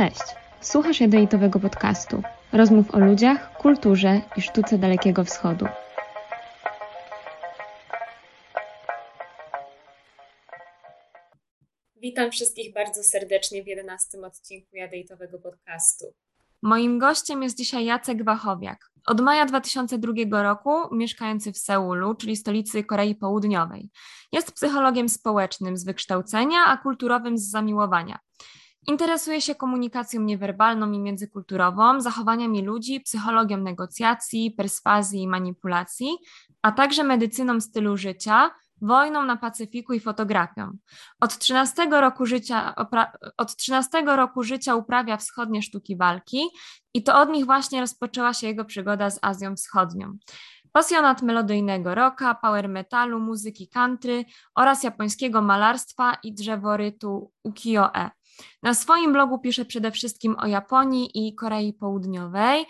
Cześć! Słuchasz jadowitowego podcastu. Rozmów o ludziach, kulturze i sztuce Dalekiego Wschodu. Witam wszystkich bardzo serdecznie w 11 odcinku jadowitowego podcastu. Moim gościem jest dzisiaj Jacek Wachowiak. Od maja 2002 roku mieszkający w Seulu, czyli stolicy Korei Południowej. Jest psychologiem społecznym z wykształcenia, a kulturowym z zamiłowania. Interesuje się komunikacją niewerbalną i międzykulturową, zachowaniami ludzi, psychologią negocjacji, perswazji i manipulacji, a także medycyną stylu życia, wojną na Pacyfiku i fotografią. Od 13 roku życia, od 13 roku życia uprawia wschodnie sztuki walki i to od nich właśnie rozpoczęła się jego przygoda z Azją Wschodnią. Pasjonat melodyjnego rocka, power metalu, muzyki country oraz japońskiego malarstwa i drzeworytu ukiyo-e. Na swoim blogu pisze przede wszystkim o Japonii i Korei Południowej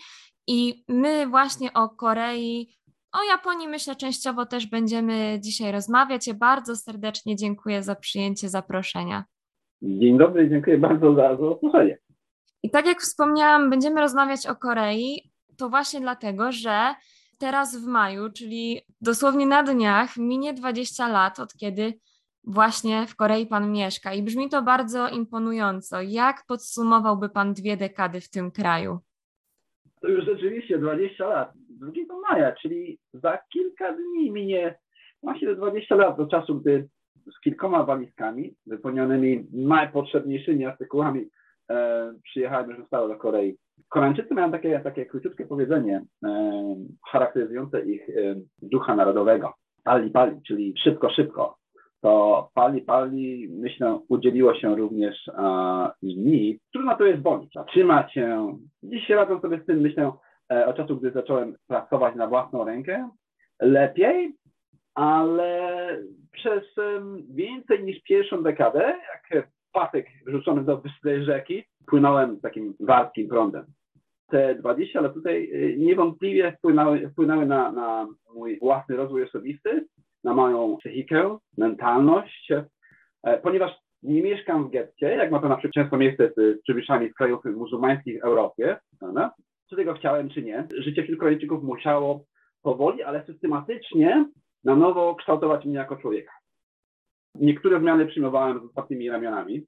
i my właśnie o Korei o Japonii myślę częściowo też będziemy dzisiaj rozmawiać. Ja bardzo serdecznie dziękuję za przyjęcie zaproszenia. Dzień dobry, dziękuję bardzo za zaproszenie. I tak jak wspomniałam, będziemy rozmawiać o Korei, to właśnie dlatego, że teraz w maju, czyli dosłownie na dniach, minie 20 lat od kiedy właśnie w Korei Pan mieszka i brzmi to bardzo imponująco. Jak podsumowałby Pan dwie dekady w tym kraju? To już rzeczywiście 20 lat. 2 maja, czyli za kilka dni minie właśnie 20 lat do czasu, gdy z kilkoma walizkami wypełnionymi najpotrzebniejszymi artykułami e, przyjechałem już stale do Korei. Koreańczycy mają takie, takie króciutkie powiedzenie e, charakteryzujące ich e, ducha narodowego. Pali, pali, czyli szybko, szybko to pali, pali, myślę, udzieliło się również e, mi. Trudno to jest bądź, zatrzymać się. Dziś się radzę sobie z tym, myślę, e, od czasu, gdy zacząłem pracować na własną rękę, lepiej, ale przez e, więcej niż pierwszą dekadę, jak patek wrzucony do bystrej rzeki, płynąłem takim wartkim prądem. Te 20 lat tutaj e, niewątpliwie wpłynęły, wpłynęły na, na mój własny rozwój osobisty, na moją psychikę, mentalność, e, ponieważ nie mieszkam w getcie, jak ma to na przykład często miejsce z przybyszami z krajów muzułmańskich w Europie, prawda? czy tego chciałem, czy nie. Życie wśród Koreańczyków musiało powoli, ale systematycznie na nowo kształtować mnie jako człowieka. Niektóre zmiany przyjmowałem z ostatnimi ramionami,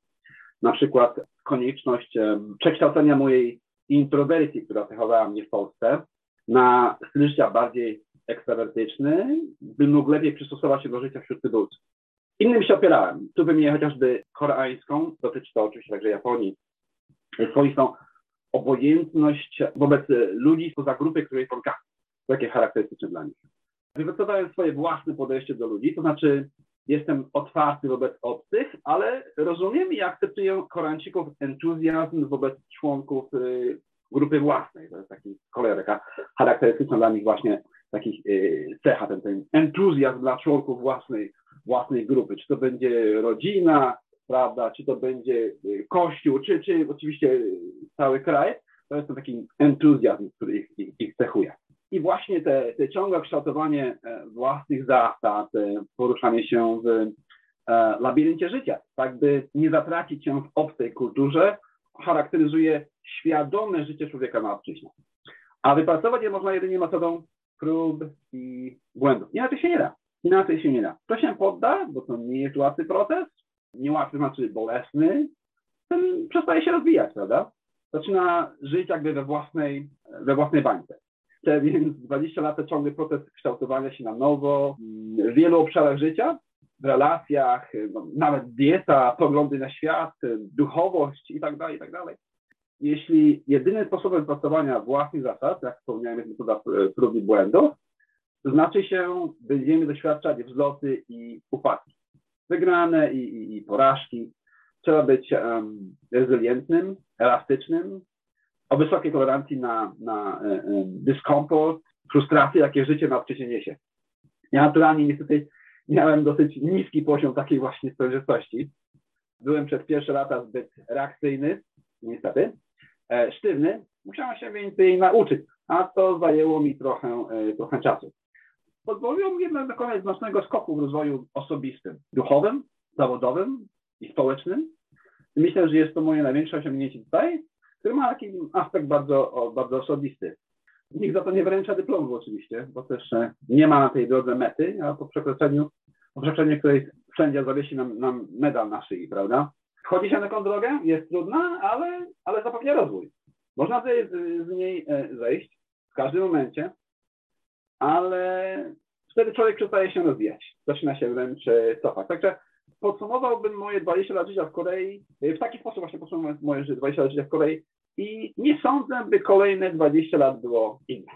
na przykład konieczność przekształcenia mojej introwersji, która cechowała mnie w Polsce, na styl życia bardziej ekstrawertyczny, by mógł lepiej przystosować się do życia wśród tybulców. Innym się opierałem. Tu wymienię chociażby koreańską, dotyczy to oczywiście także Japonii, swoistą obojętność wobec ludzi spoza grupy, której są takie charakterystyczne dla nich. Wypracowałem swoje własne podejście do ludzi, to znaczy jestem otwarty wobec obcych, ale rozumiem i akceptuję Koreańczyków entuzjazm wobec członków y, grupy własnej. To jest taki kolera charakterystyczna dla nich właśnie takich y, cecha, ten, ten entuzjazm dla członków własnej, własnej grupy, czy to będzie rodzina, prawda, czy to będzie y, kościół, czy, czy oczywiście cały kraj, to jest to taki entuzjazm, który ich, ich, ich cechuje. I właśnie te, te ciągłe kształtowanie e, własnych zasad, e, poruszanie się w e, labiryncie życia, tak by nie zatracić się w obcej kulturze, charakteryzuje świadome życie człowieka na obczyźnie. A wypracować je można jedynie metodą prób i błędów. Inaczej się nie da. Inaczej się nie da. To się podda, bo to nie jest łatwy proces. Niełatwy znaczy bolesny. Ten przestaje się rozwijać, prawda? Zaczyna żyć jakby we własnej, we własnej bańce. Te więc 20 lat to ciągły proces kształtowania się na nowo w wielu obszarach życia, w relacjach, no, nawet dieta, poglądy na świat, duchowość i tak dalej, i tak dalej jeśli jedynym sposobem pracowania własnych zasad, jak wspomniałem, jest metoda prób i błędów, to znaczy się, będziemy doświadczać wzloty i upadki. Wygrane i, i, i porażki. Trzeba być um, rezylientnym, elastycznym, o wysokiej tolerancji na, na um, dyskomfort, frustracje, jakie życie na odczycie niesie. Ja naturalnie niestety miałem dosyć niski poziom takiej właśnie przejrzystości. Byłem przez pierwsze lata zbyt reakcyjny, niestety, E, sztywny, musiałem się więcej nauczyć, a to zajęło mi trochę, e, trochę czasu. Pozwoliło mi jednak dokonać znacznego skoku w rozwoju osobistym, duchowym, zawodowym i społecznym. Myślę, że jest to moje największe osiągnięcie tutaj, który ma taki aspekt bardzo, bardzo osobisty. Nikt za to nie wręcza dyplomu oczywiście, bo też e, nie ma na tej drodze mety, a po przekroczeniu, po przekroczeniu której sędzia zawiesi nam, nam medal na szyi, prawda? Wchodzi się na taką drogę, jest trudna, ale, ale zapewnia rozwój. Można z, z niej e, zejść w każdym momencie, ale wtedy człowiek przestaje się rozwijać, zaczyna się wręcz e, cofać. Także podsumowałbym moje 20 lat życia w Korei, w taki sposób właśnie podsumowałem moje 20 lat życia w Korei i nie sądzę, by kolejne 20 lat było inne.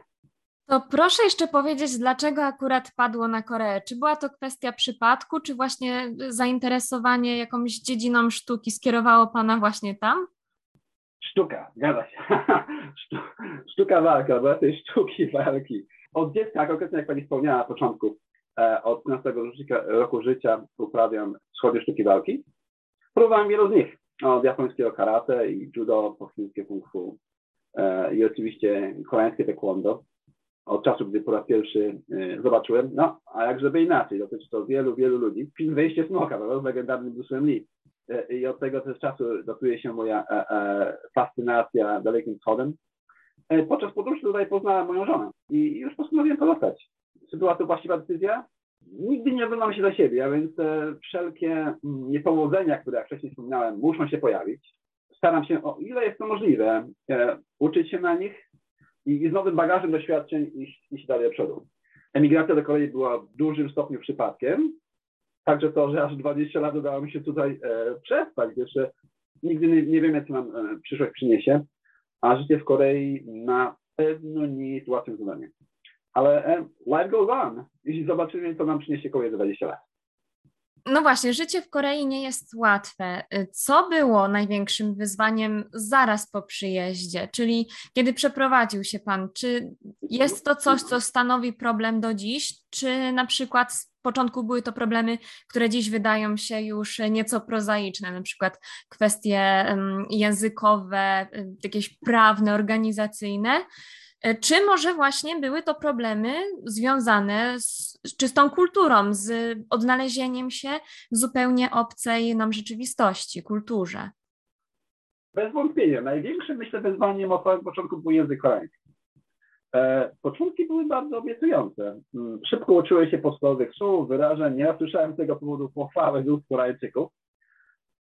To proszę jeszcze powiedzieć, dlaczego akurat padło na Koreę? Czy była to kwestia przypadku, czy właśnie zainteresowanie jakąś dziedziną sztuki skierowało Pana właśnie tam? Sztuka, zgadza się. Sztuka walka, bo tej sztuki walki. Od dziecka, konkretnie jak Pani wspomniała na początku, e, od 15 roku życia uprawiam wschodnie sztuki walki. Próbowałem wielu z nich. Od japońskiego karate i judo, po chińskie kung fu e, i oczywiście koreańskie taekwondo od czasu, gdy po raz pierwszy y, zobaczyłem. No, a jak żeby inaczej, dotyczy to wielu, wielu ludzi. Film Wejście Smoka, prawda, z legendarnym Bruce'em Lee. Y, I od tego też czasu datuje się moja e, e, fascynacja Dalekim Wschodem. E, podczas podróży tutaj poznałem moją żonę i już postanowiłem pozostać. Czy była to właściwa decyzja? Nigdy nie oglądam się za siebie, a więc wszelkie mm, niepowodzenia, które jak wcześniej wspomniałem, muszą się pojawić. Staram się, o ile jest to możliwe, uczyć się na nich, i, z nowym bagażem doświadczeń iść, iść dalej do przodu. Emigracja do Korei była w dużym stopniu przypadkiem, także to, że aż 20 lat udało mi się tutaj e, przespać, jeszcze nigdy nie, nie wiemy, co nam e, przyszłość przyniesie, a życie w Korei na pewno nie jest łatwym zadaniem. Ale e, life goes on, jeśli zobaczymy, co nam przyniesie kolejne 20 lat. No właśnie, życie w Korei nie jest łatwe. Co było największym wyzwaniem zaraz po przyjeździe? Czyli kiedy przeprowadził się Pan, czy jest to coś, co stanowi problem do dziś, czy na przykład z początku były to problemy, które dziś wydają się już nieco prozaiczne, na przykład kwestie językowe, jakieś prawne, organizacyjne? E, czy może właśnie były to problemy związane z czystą kulturą, z odnalezieniem się w zupełnie obcej nam rzeczywistości, kulturze? Bez wątpienia. Największym, myślę, wyzwaniem od samego początku był język koreański. E, początki były bardzo obiecujące. Mm, szybko uczyły się podstawowych słów, wyrażeń. Ja słyszałem z tego powodu pochwałę z ust Koreańczyków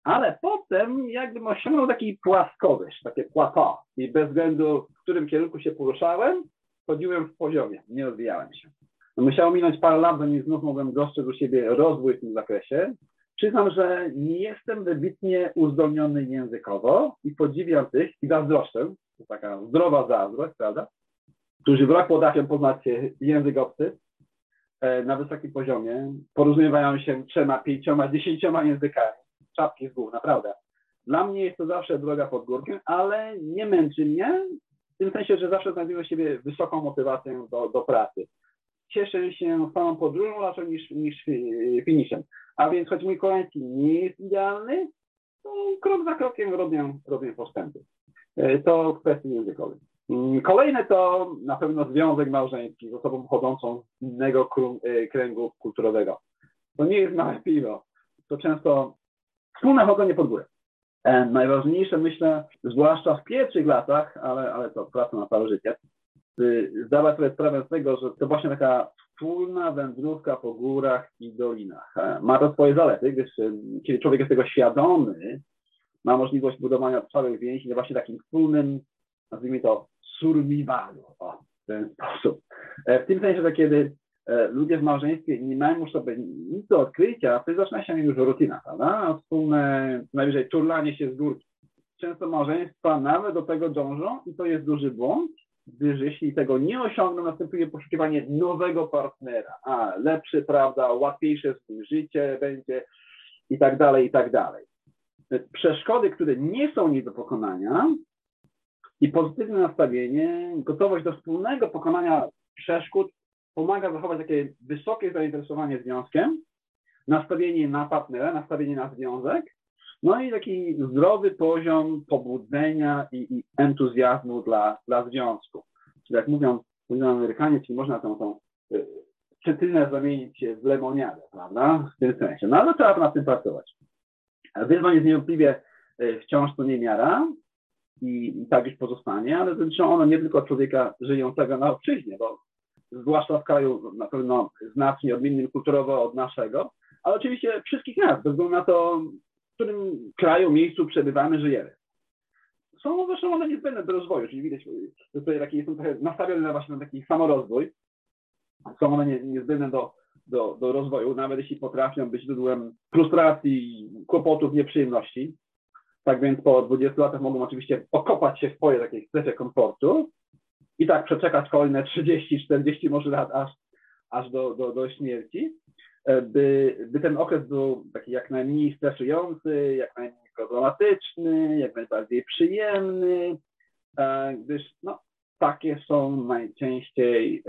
ale potem jakbym osiągnął taki płaskowyż, takie plateau i bez względu w którym kierunku się poruszałem, chodziłem w poziomie, nie odwijałem się. No, musiało minąć parę lat, zanim znów mogłem dostrzec u siebie rozwój w tym zakresie. Przyznam, że nie jestem wybitnie uzdolniony językowo i podziwiam tych i zazdroszczę, to taka zdrowa zazdrość, prawda, którzy w rok potrafią poznać język obcy e, na wysokim poziomie, porozumiewają się trzema, pięcioma, dziesięcioma językami czapki z głów, naprawdę. Dla mnie jest to zawsze droga pod górkę, ale nie męczy mnie, w tym sensie, że zawsze znajduję w siebie wysoką motywację do, do pracy. Cieszę się samą podróżą raczej niż, niż finiszem. A więc choć mój koreański nie jest idealny, to krok za krokiem robię, robię postępy. E, to kwestie językowej. Mm, kolejne to na pewno związek małżeński z osobą pochodzącą z innego e, kręgu kulturowego. To nie jest małe piwo. To często wspólne chodzenie pod górę. E, najważniejsze, myślę, zwłaszcza w pierwszych latach, ale, ale to praca na całe życie, zdawać sobie sprawę z tego, że to właśnie taka wspólna wędrówka po górach i dolinach. E, ma to swoje zalety, gdyż e, kiedy człowiek jest tego świadomy, ma możliwość budowania trwałych więzi na właśnie takim wspólnym, nazwijmy to, survivalu, o, w ten sposób. W tym sensie, że kiedy E, ludzie w małżeństwie nie mają sobie nic do odkrycia, to zaczyna się już rutyna, prawda? Wspólne, najwyżej turlanie się z górki. Często małżeństwa nawet do tego dążą i to jest duży błąd, gdyż jeśli tego nie osiągną, następuje poszukiwanie nowego partnera. A, lepszy, prawda, łatwiejsze życie będzie i tak dalej, i tak dalej. Przeszkody, które nie są nie do pokonania i pozytywne nastawienie, gotowość do wspólnego pokonania przeszkód pomaga zachować takie wysokie zainteresowanie związkiem, nastawienie na partnera, nastawienie na związek, no i taki zdrowy poziom pobudzenia i, i entuzjazmu dla, dla związku. Czyli jak mówią, mówią Amerykanie, czyli można tą, tą y, cytrynę zamienić w lemoniadę, prawda? W tym sensie. No ale trzeba nad tym pracować. Wyzwań jest niewątpliwie y, wciąż to nie miara, i, tak już pozostanie, ale dotyczą one nie tylko człowieka żyjącego na obczyźnie, bo zwłaszcza w kraju na pewno znacznie odmiennym kulturowo od naszego, ale oczywiście wszystkich nas, bez względu na to, w którym kraju, miejscu przebywamy, żyjemy. Są zresztą one niezbędne do rozwoju, czyli widać, że tutaj taki, jestem trochę nastawiony na właśnie na taki samorozwój. Są one niezbędne do, do, do rozwoju, nawet jeśli potrafią być źródłem frustracji, kłopotów, nieprzyjemności. Tak więc po 20 latach mogą oczywiście okopać się w swojej takiej strefie komfortu i tak przeczekać kolejne 30, 40 może lat aż, aż do, do, do śmierci, e, by, by ten okres był taki jak najmniej stresujący, jak najmniej problematyczny, jak najbardziej przyjemny, e, gdyż no, takie są najczęściej,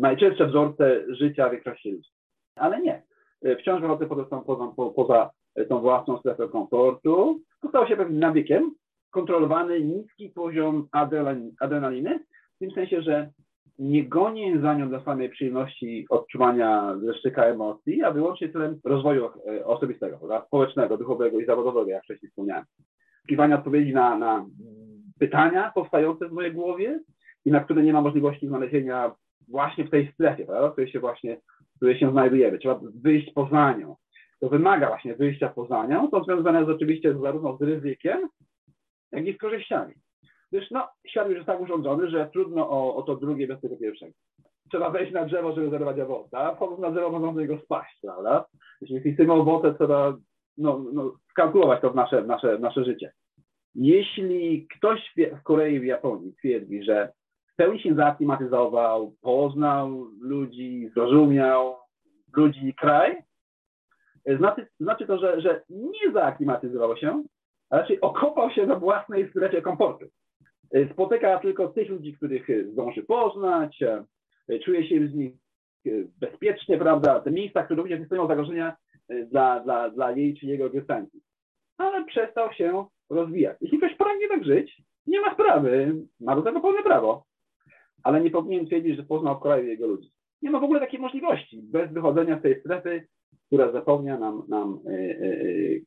najczęstsze wzorce życia większości ludzi. Ale nie. E, wciąż wychodzę poza, poza, poza tą własną strefę komfortu. To stało się pewnym nawykiem, kontrolowany niski poziom adrenaliny, w tym sensie, że nie gonię za nią dla samej przyjemności odczuwania zeszczyka emocji, a wyłącznie celem rozwoju e, osobistego, społecznego, duchowego i zawodowego, jak wcześniej wspomniałem. Poszukiwania odpowiedzi na, na pytania powstające w mojej głowie i na które nie ma możliwości znalezienia właśnie w tej strefie, prawda? w której się właśnie w której się znajdujemy. Trzeba wyjść poza nią. To wymaga właśnie wyjścia poza nią. To związane jest oczywiście zarówno z ryzykiem, jak i z korzyściami. Gdyż no, świat już jest tak urządzony, że trudno o, o to drugie bez tego pierwszego. Trzeba wejść na drzewo, żeby zerwać owoce, wchodząc na drzewo można z niego spaść, prawda? Jeśli chcemy owoce, trzeba no, no, skalkulować to w nasze, nasze, nasze życie. Jeśli ktoś w Korei, w Japonii twierdzi, że w pełni się zaaklimatyzował, poznał ludzi, zrozumiał ludzi i kraj, znaczy, znaczy to, że, że nie zaaklimatyzował się, a raczej okopał się na własnej strefie komfortu. E, spotyka tylko tych ludzi, których e, zdąży poznać, e, czuje się z nich bezpiecznie, prawda, te miejsca, które również nie zagrożenia dla, dla, dla jej czy jego egzystencji. Ale przestał się rozwijać. Jeśli ktoś pragnie tak żyć, nie ma sprawy, ma do tego pełne prawo, ale nie powinien twierdzić, że poznał kraju jego ludzi. Nie ma w ogóle takiej możliwości bez wychodzenia z tej strefy, która zapewnia nam, nam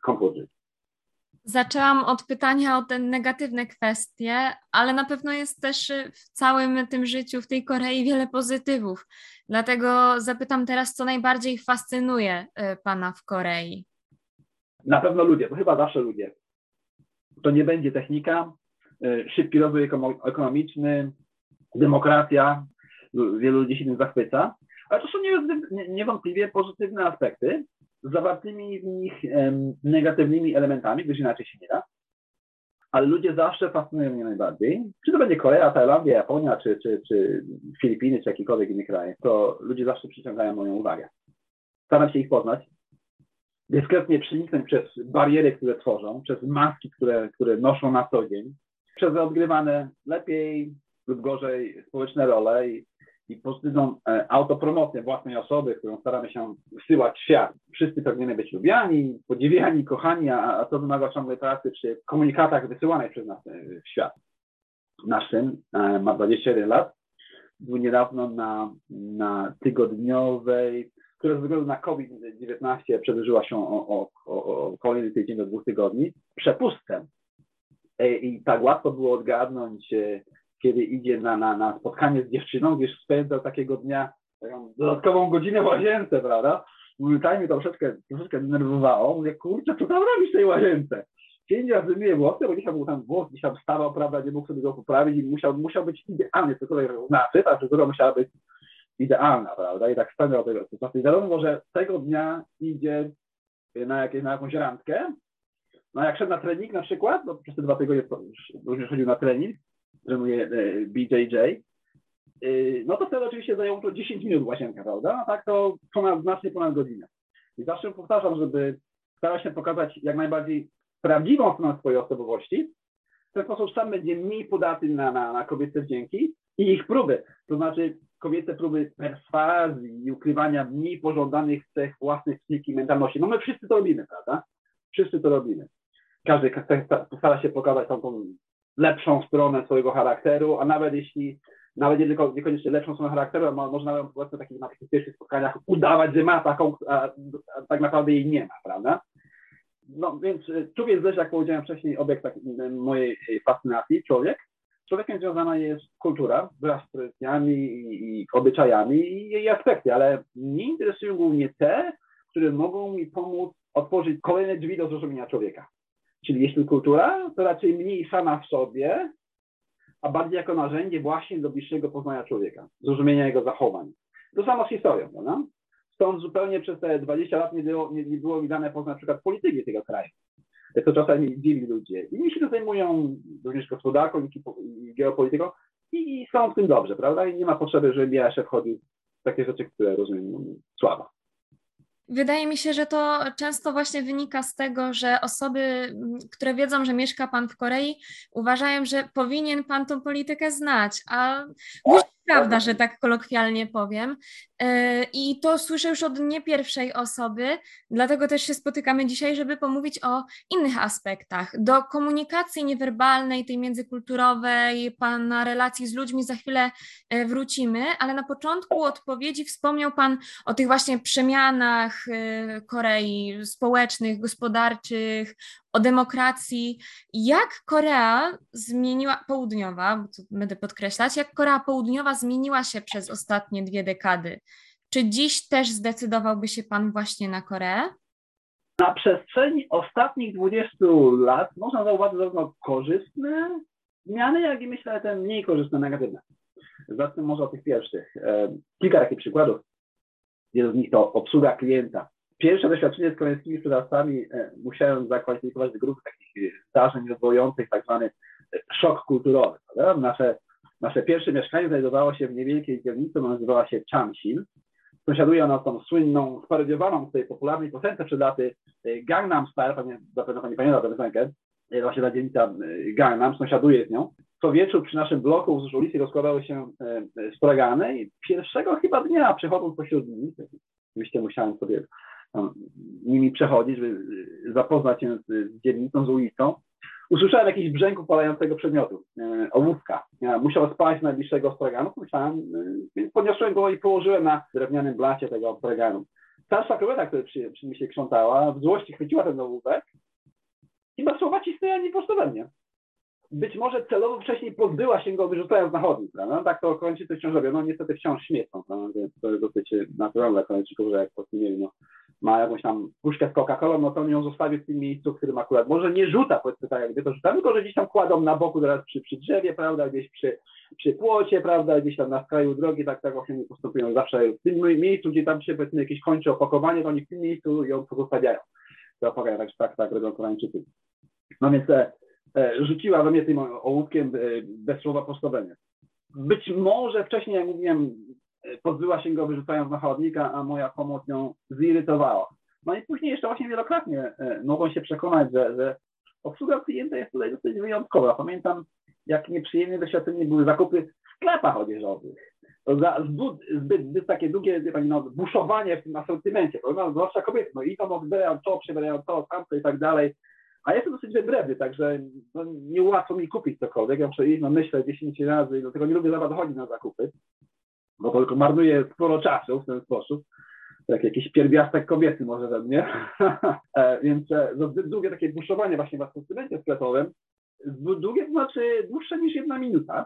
komfort życia. Zaczęłam od pytania o te negatywne kwestie, ale na pewno jest też w całym tym życiu w tej Korei wiele pozytywów. Dlatego zapytam teraz, co najbardziej fascynuje y, Pana w Korei? Na pewno ludzie, to chyba zawsze ludzie. To nie będzie technika, y, szybki rozwój ekonomiczny, demokracja, wielu ludzi się tym zachwyca, ale to są niewątpliwie pozytywne aspekty, zawartymi w nich negatywnymi elementami, gdyż inaczej się nie da. Ale ludzie zawsze fascynują mnie najbardziej. Czy to będzie Korea, Tajlandia, Japonia, czy, czy, czy Filipiny, czy jakikolwiek inny kraj, to ludzie zawsze przyciągają moją uwagę. Staram się ich poznać, dyskretnie przeniknąć przez bariery, które tworzą, przez maski, które, które noszą na co dzień, przez odgrywane lepiej lub gorzej społeczne role i i pozytywną e, autopromocję własnej osoby, którą staramy się wsyłać w świat. Wszyscy pragniemy być lubiani, podziwiani, kochani, a, a to wymaga ciągłej pracy przy komunikatach wysyłanych przez nas e, w świat. Nasz syn e, ma 21 lat, był niedawno na, na tygodniowej, która ze względu na COVID-19 przedłużyła się o, o, o, o kolejny tydzień do dwóch tygodni, przepustkę. I tak łatwo było odgadnąć, kiedy idzie na, na, na spotkanie z dziewczyną, gdzieś spędza takiego dnia dodatkową godzinę w łazience, prawda? Tutaj mnie to troszeczkę, troszeczkę denerwowało. Mówię, kurczę, co tam robisz w tej łazience? Pięć razy myję włosy, bo dzisiaj był tam włos, tam wstawał, prawda, nie mógł sobie go poprawić i musiał, musiał być idealny, cokolwiek znaczy, ta fryzura musiała być idealna, prawda, i tak spędzał tego czasu. I wiadomo, że tego dnia idzie na, jakieś, na jakąś randkę, no jak szedł na trening na przykład, bo przez te dwa tygodnie również chodził na trening, trenuje e, BJJ, e, no to wtedy oczywiście zajęło to 10 minut łazienka, prawda? Tak to ponad, znacznie ponad godzinę. I zawsze powtarzam, żeby starać się pokazać jak najbardziej prawdziwą stronę swojej osobowości. W ten sposób sam będzie mniej podatny na, na, na kobiece wdzięki i ich próby. To znaczy kobiece próby perswazji i ukrywania mniej pożądanych cech własnych psychiki mentalności. No my wszyscy to robimy, prawda? Wszyscy to robimy. Każdy stara się pokazać tą, tą lepszą stronę swojego charakteru, a nawet jeśli, nawet nie tylko niekoniecznie lepszą stronę charakteru, można powiedzmy takich, na takich pierwszych spotkaniach udawać, że ma taką, a, a tak naprawdę jej nie ma, prawda? no więc y, tu jest też, jak powiedziałem wcześniej, obiekt tak, mojej fascynacji, człowiek. Człowiekiem związana jest kultura wraz z tradycjami i, i obyczajami i jej aspekty, ale mnie interesują głównie te, które mogą mi pomóc otworzyć kolejne drzwi do zrozumienia człowieka. Czyli jeśli kultura, to raczej mniej sama w sobie, a bardziej jako narzędzie właśnie do bliższego poznania człowieka, zrozumienia jego zachowań. To samo z historią, prawda? Stąd zupełnie przez te 20 lat nie było, nie, nie było mi dane poznać na przykład polityki tego kraju. Jak to czasami dzieli ludzie. Inni się to zajmują również gospodarką i geopolityką i są w tym dobrze, prawda? I nie ma potrzeby, żeby ja się wchodził w takie rzeczy, które rozumiem słaba. Wydaje mi się, że to często właśnie wynika z tego, że osoby, które wiedzą, że mieszka Pan w Korei, uważają, że powinien Pan tą politykę znać, a prawda, że tak kolokwialnie powiem. E, I to słyszę już od nie pierwszej osoby, dlatego też się spotykamy dzisiaj, żeby pomówić o innych aspektach. Do komunikacji niewerbalnej, tej międzykulturowej, Pana relacji z ludźmi za chwilę e, wrócimy, ale na początku odpowiedzi wspomniał Pan o tych właśnie przemianach e, Korei społecznych, gospodarczych, o demokracji. Jak Korea zmieniła, południowa, bo to będę podkreślać, jak Korea Południowa zmieniła się przez ostatnie dwie dekady? Czy dziś też zdecydowałby się Pan właśnie na Koreę? Na przestrzeni ostatnich 20 lat można zauważyć zarówno korzystne zmiany, jak i myślę te mniej korzystne, negatywne. Zacznę może od tych pierwszych. E, kilka takich przykładów. Jeden z nich to obsługa klienta pierwsze doświadczenie z koreańskimi sprzedawcami e, musiałem zakwalifikować do grupy takich zdarzeń rozwojących, tak zwany e, szok kulturowy. Nasze, nasze pierwsze mieszkanie znajdowało się w niewielkiej dzielnicy, nazywała się Chamsil. Sąsiaduje ona z tą słynną, sparodiowaną w tej popularnej piosence przed laty e, Gangnam Style, pewnie, zapewne pani pamięta tę piosenkę, właśnie ta dzielnica Gangnam, sąsiaduje z nią. Co wieczór przy naszym bloku wzdłuż ulicy rozkładały się stragany i pierwszego chyba dnia przechodząc pośród nich, oczywiście musiałem sobie nimi przechodzić, żeby zapoznać się z, dzielnicą, z ulicą, usłyszałem jakiś brzęk upalającego przedmiotu, e, ołówka. Musiał spać najbliższego straganu, myślałem, e, więc podniosłem go i położyłem na drewnianym blacie tego straganu. Starsza kobieta, która przy, przy mi się krzątała, w złości chwyciła ten ołówek i ma słowa cisnęła prosto we mnie być może celowo wcześniej pozbyła się go, wyrzucając na chodnik, prawda? Tak to kończy to wciąż robią. No niestety wciąż śmiecą, prawda? Więc to jest dosyć naturalne kończyków, że jak po nie wiem, no, ma jakąś tam puszkę z Coca-Colą, no to on ją zostawi w tym miejscu, w którym akurat może nie rzuta, powiedzmy tak, jakby to rzuca, tylko że gdzieś tam kładą na boku teraz przy, przy drzewie, prawda, gdzieś przy, przy płocie, prawda, gdzieś tam na skraju drogi, tak, tak właśnie postępują zawsze w tym miejscu, gdzie tam się powiedzmy jakieś kończy opakowanie, to oni w tym miejscu ją pozostawiają. To opowiadają, tak, tak, tak robią Koreańczycy. No więc e, e, rzuciła we mnie tym ołówkiem e, bez słowa postawienia. Być może wcześniej, jak mówiłem, pozbyła się go wyrzucając na chodnika, a moja pomoc ją zirytowała. No i później jeszcze właśnie wielokrotnie e, mogą się przekonać, że, że obsługa klienta jest tutaj dosyć wyjątkowa. Pamiętam, jak nieprzyjemne doświadczenie były zakupy w sklepach odzieżowych. Za zbyt, zbyt, zbyt takie długie no, buszowanie w tym asortymencie, prawda? Zwłaszcza kobiety, no i to odbierają to, przebierają to, tamto i tak dalej. A jestem dosyć wybredny, także no, nie łatwo mi kupić cokolwiek. Ja muszę iść, no myślę 10 razy i dlatego nie lubię za chodzić na zakupy bo tylko marnuje sporo czasu w ten sposób. Tak, jakiś pierwiastek kobiety może we mnie. E, więc e, no, długie takie buszowanie właśnie w asortymencie sklepowym, długie to znaczy dłuższe niż jedna minuta,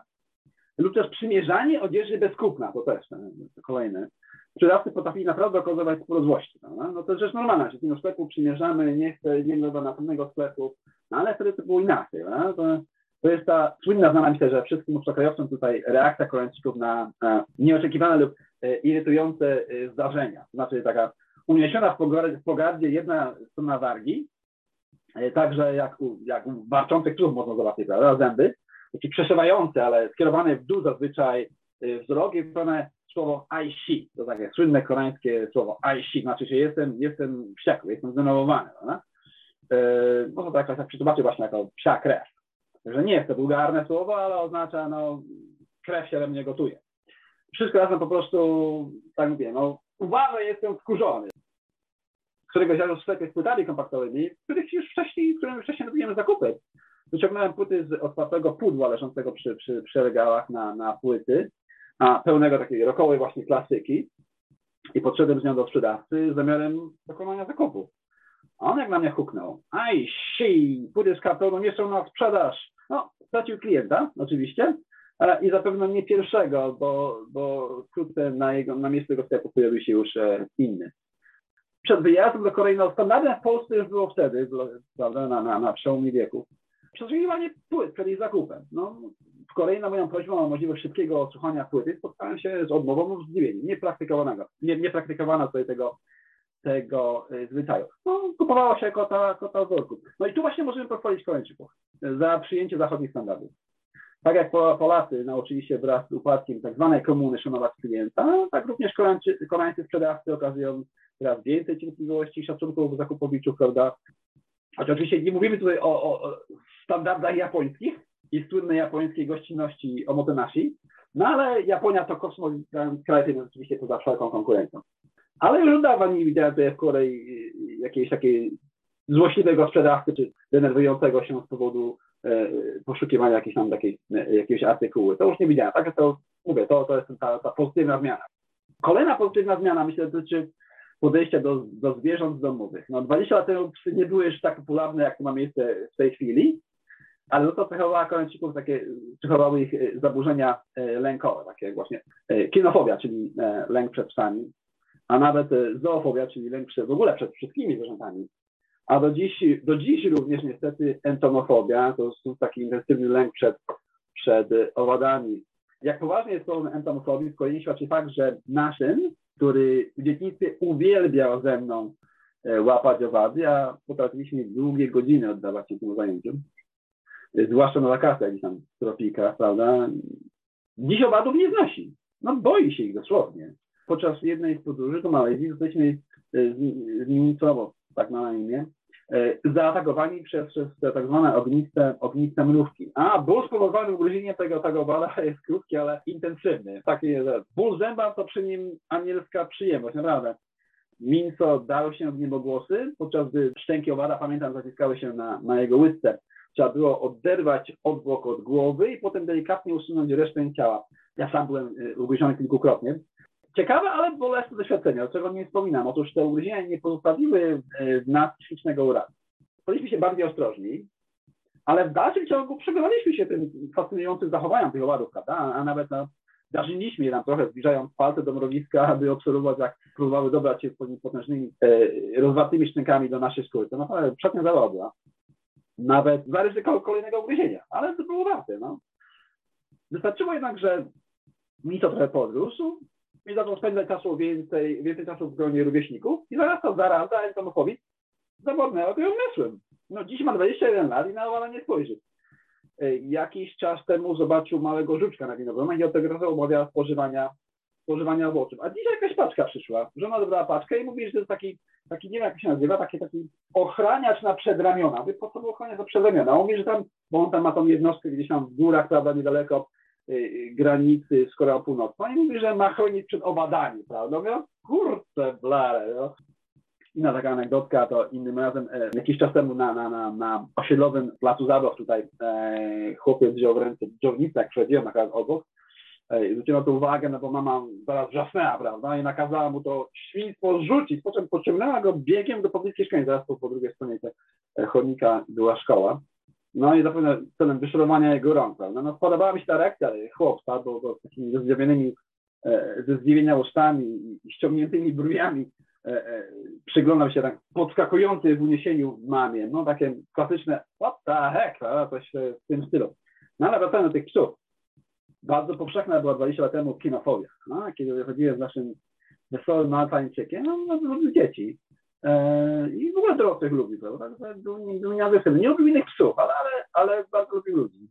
lub też przymierzanie odzieży bez kupna, to też e, kolejne. Sprzedawcy potrafili naprawdę okazywać sporo złości. No, to jest rzecz normalna, że do sklepu przymierzamy, nie chcę, nie do następnego sklepu, no ale wtedy to było inaczej. To, to jest ta słynna, znana myślę, że wszystkim obcokrajowcom tutaj reakcja Koreańczyków na nieoczekiwane lub e, irytujące e, zdarzenia. To znaczy taka uniesiona w pogardzie, w pogardzie jedna strona wargi, e, także jak u, jak u warczących psów można zobaczyć, prawda, zęby, takie przeszywające, ale skierowane w dół zazwyczaj wzrok i stronę słowo aishi, to takie słynne koreańskie słowo aishi, znaczy, że jestem, jestem wściekły, jestem zdenerwowany, prawda? Można to jakoś tak przetłumaczyć właśnie jako psia krew. Także nie jest to wulgarne słowo, ale oznacza, no, krew się we mnie gotuje. Wszystko razem po prostu, tak mówię, no, uważaj, jestem wkurzony. Któregoś razu w sklepie z płytami kompaktowymi, których już wcześniej, którym wcześniej robiłem zakupy. Wyciągnąłem płyty z otwartego pudła leżącego przy, przy, przy regałach na, na płyty, a pełnego takiej rokowej właśnie klasyki i podszedłem z nią do sprzedawcy z zamiarem dokonania zakupu. A on jak na mnie huknął, aj, si, płyty z kartonu nie są na sprzedaż. No, stracił klienta, oczywiście, i zapewne nie pierwszego, bo, bo wkrótce na, jego, na miejscu tego sklepu pojawił się już e, inny. Przed wyjazdem do Korei, no standardem w Polsce już było wtedy, prawda, na, na, na przełomie wieków, przesłuchiwanie płyt przed jej zakupem. No, w Korei na moją prośbę o możliwość szybkiego odsłuchania płyty spotkałem się z odmową zdziwieniem, niepraktykowanego, nie, niepraktykowano tutaj tego, tego y, zwyczaju. No, kupowało się kota, kota wzorku. No i tu właśnie możemy pochwalić Koreańczyków za przyjęcie zachodnich standardów. Tak jak Polacy nauczyli się wraz z upadkiem tak zwanej komuny szanować klienta, tak również Koreańcy, sprzedawcy okazują coraz więcej cierpliwości i szacunku zakupowiczów, prawda? Choć oczywiście nie mówimy tutaj o, o, standardach japońskich i słynnej japońskiej gościnności omotenashi, no ale Japonia to kosmopolitan kraj, jest oczywiście poza wszelką konkurencją. Ale już od dawna nie widziałem tutaj w Korei jakiejś takiej złośliwego sprzedawcy, czy denerwującego się z powodu e, poszukiwania jakiejś tam takiej, e, jakiegoś artykułu. To już nie widziałem. Także to mówię, to, to jest ta, ta pozytywna zmiana. Kolejna pozytywna zmiana, myślę, dotyczy podejścia do, do zwierząt domowych. No 20 lat temu psy nie były już tak popularne, jak to ma miejsce w tej chwili, ale no to cechowało Koreańczyków takie, cechowały ich e, zaburzenia e, lękowe, takie jak właśnie e, kinofobia, czyli lęk przed psami, a nawet zoofobia, czyli lęk przed, w ogóle przed wszystkimi zwierzętami. A do dziś, do dziś również niestety entomofobia, to jest taki intensywny lęk przed, przed owadami. Jak poważnie jest problem entomofobii, w świadczy fakt, że nasz syn, który w dzieciństwie uwielbiał ze mną łapać owady, a potrafiliśmy długie godziny oddawać się tym zajęciom zwłaszcza na wakacjach gdzieś tam w tropikach, prawda? Dziś owadów nie znosi. No boi się ich dosłownie. Podczas jednej z podróży do Malezji zostaliśmy e, z, z nimi, co, tak na imię, e, zaatakowani przez, przez te tak zwane ogniste, ogniste mrówki. A ból spowodowany ugryzieniem tego, tego bala jest krótki, ale intensywny. Taki jest. Ból zęba to przy nim anielska przyjemność, naprawdę. Minco dał się w niebogłosy, podczas gdy szczęki owada, pamiętam, zaciskały się na, na jego łydce trzeba było oderwać odwłok od głowy i potem delikatnie usunąć resztę ciała. Ja sam byłem y, ugryziony kilkukrotnie. Ciekawe, ale bolesne doświadczenie, o czego nie wspominam. Otóż te ugryzienia nie pozostawiły y, w nas psychicznego urazu. Byliśmy się bardziej ostrożni, ale w dalszym ciągu przekonaliśmy się tym fascynującym zachowaniem tych owadów, prawda? A nawet no, je nam trochę, zbliżając palce do mrowiska, aby obserwować, jak próbowały dobrać się potężnymi, e, rozwartymi szczękami do naszej skóry. To naprawdę przednia zawoda nawet zaryzykował kolejnego ugryzienia, ale to było warte. No. Wystarczyło jednak, że mi to trochę podrósł i zaczął spędzać czasu więcej, więcej czasu w gronie rówieśników i zaraz to zaraza entomofobii zawodnęła go umysłem. No dziś ma 21 lat i na owana nie spojrzy. Jakiś czas temu zobaczył małego żuczka na winowym i od tego razu omawiał spożywania, spożywania owoców. A dzisiaj jakaś paczka przyszła. Żona dobrała paczkę i mówi, że to jest taki taki, nie wiem jak się nazywa, taki, taki ochraniacz na przedramiona. Mówię, po co był ochraniacz na przedramiona? On mówi, że tam, bo on tam ma tą jednostkę gdzieś tam w górach, prawda, niedaleko y, y, granicy z Koreą Północną i mówi, że ma chronić przed owadami, prawda? Mówię, kurczę, blare, no. Inna taka anegdotka, to innym razem, e, jakiś czas temu na, na, na, na osiedlowym placu zabaw tutaj e, chłopiec wziął w ręce dżownicę, jak przechodziłem na obok zwróciła na to uwagę, no bo mama zaraz wrzasnęła, prawda, i nakazała mu to świństwo zrzucić, po czym pociągnęła go biegiem do pobliskiej szkoły, zaraz po, po drugiej stronie e, chodnika była szkoła. No i zapewne celem wyszorowania jego rąk, prawda. No podobała mi się ta reakcja chłopca, bo, bo takimi zdziwionymi, e, ze zdziwienia ustami i ściągniętymi brwiami e, e, przyglądał się tak podskakujący w uniesieniu mamie, no takie klasyczne what the heck, prawda, coś w tym stylu. No ale wracając do tych psów, bardzo powszechna była 20 lat temu kinofobia. No, kiedy chodziłem z naszym wesołym maltańczykiem, no, no, no dzieci. E, I w ogóle dorosłych ludzi, prawda? Był nieagresywny. Nie lubił innych psów, ale, ale, ale bardzo lubił ludzi.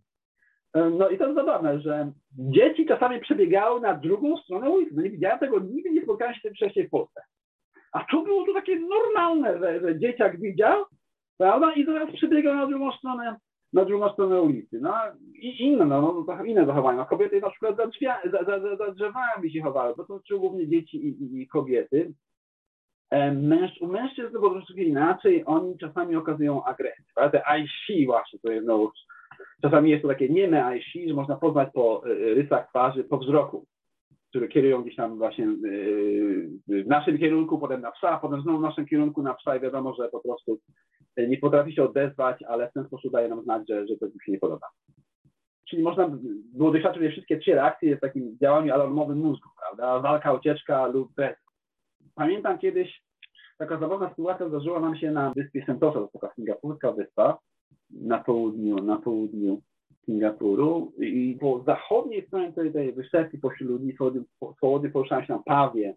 E, no i to jest zabawne, że dzieci czasami przebiegały na drugą stronę ulicy. No nie widziałem tego, nigdy nie spotkałem się z tym wcześniej w Polsce. A tu było to takie normalne, że, że dzieciak widział, prawda, i teraz przebiegał na drugą stronę na drugą stronę ulicy. No i inne, no, no inne zachowania. No, kobiety na przykład za, za, za, za, drzewami się chowały, bo to są głównie dzieci i, i, i kobiety. E, męż, u mężczyzn po prostu inaczej, oni czasami okazują agresję. Te I see właśnie, to jest znowu, czasami jest to takie nieme I see, że można poznać po y, rysach twarzy, po wzroku. które kierują gdzieś tam właśnie w naszym kierunku, potem na psa, potem znowu w naszym kierunku na psa i wiadomo, że po prostu nie potrafi się odezwać, ale w ten sposób daje nam znać, że, że to mu się nie podoba. Czyli można było doświadczyć wszystkie trzy reakcje w takim działaniu alarmowym mózgu, prawda? Walka, ucieczka lub bez. Pamiętam kiedyś taka zabawna sytuacja zdarzyła nam się na wyspie Sentosa, to taka singapurska wyspa na południu, na południu Singapuru i po zachodniej stronie tej, tej wysepki pośród ludzi swobodnie poruszałem się na pawie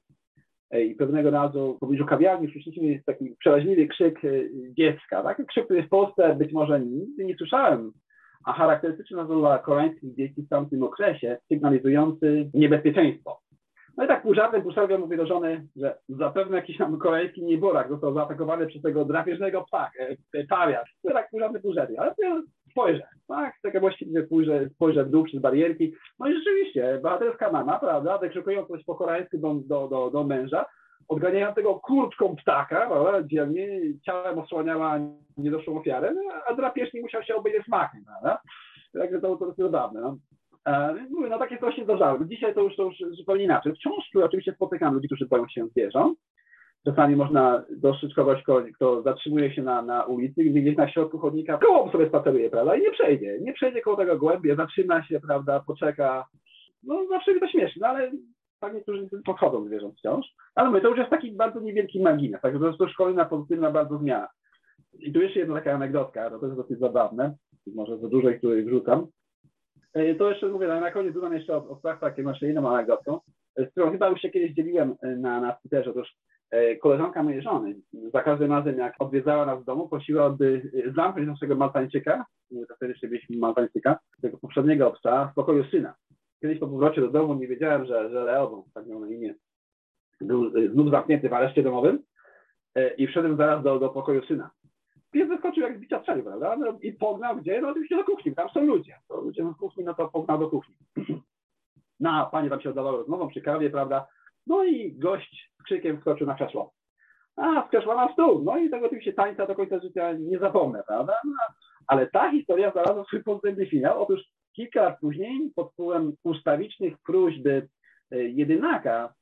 i pewnego razu w pobliżu kawiarni słyszeliśmy taki przeraźliwy krzyk e, dziecka, tak? Krzyk, który w Polsce być może nigdy nie słyszałem, a charakterystyczny dla koreańskich dzieci w tamtym okresie, sygnalizujący niebezpieczeństwo. No i tak pół żartem, pół serio mówię do żony, że zapewne jakiś tam koreański nieborak został zaatakowany przez tego drapieżnego psa, pawia. To tak pół żartem, pół żartem. Ale spojrzę, tak, tak właściwie spojrzę, spojrzę w dół przez barierki. No i rzeczywiście, bohaterska mama, prawda, wykrzykując po koreańsku do, do, do, do męża, odganiającego kurtką ptaka, prawda, dzielnie ciałem osłaniała niedoszłą ofiarę, no, a drapieżnik musiał się obejrzeć smakiem, prawda. Także to, to jest zabawne. No. Mówię, no takie coś się zdarzały. Dzisiaj to już, to już zupełnie inaczej. Wciąż tu oczywiście spotykam ludzi, którzy boją się zwierząt. Czasami można dostrzec kogoś, kto, zatrzymuje się na, na ulicy gdzieś na środku chodnika koło sobie spaceruje, prawda? I nie przejdzie. Nie przejdzie koło tego głębie, zatrzyma się, prawda, poczeka. No zawsze to śmieszne, no, ale tak niektórzy podchodzą zwierząt wciąż. Ale my to już jest taki bardzo niewielki margines, także to jest to szkolna, pozytywna bardzo zmiana. I tu jeszcze jedna taka anegdotka, to jest dosyć zabawne, może za dużo ich tutaj wrzucam. E, to jeszcze mówię, na koniec dodam jeszcze o, o taką jeszcze inną anegdotką, z którą chyba już się kiedyś dzieliłem e, na, na Twitterze. Otóż e, koleżanka mojej żony za każdym razem, jak odwiedzała nas w domu, prosiła, by zamknąć naszego Maltańczyka, wtedy jeszcze byliśmy Maltańczyka, tego poprzedniego obca, w pokoju syna. Kiedyś po powrocie do domu nie wiedziałem, że, że Leo, tak miał na imię, był znów zamknięty w areszcie domowym i wszedłem zaraz do, do pokoju syna pies wyskoczył jak z bicia strzeli, prawda? No, I pognał gdzie? No oczywiście do kuchni, tam są ludzie. To ludzie w kuchni, no to pognał do kuchni. No a panie tam się oddawały rozmową przy kawie, prawda? No i gość z krzykiem wskoczył na krzesło. A, skrzesła na stół. No i tego oczywiście tańca do końca życia nie zapomnę, prawda? No, ale ta historia znalazła swój pozytywny finał. Otóż kilka lat później pod wpływem ustawicznych próśby e, jedynaka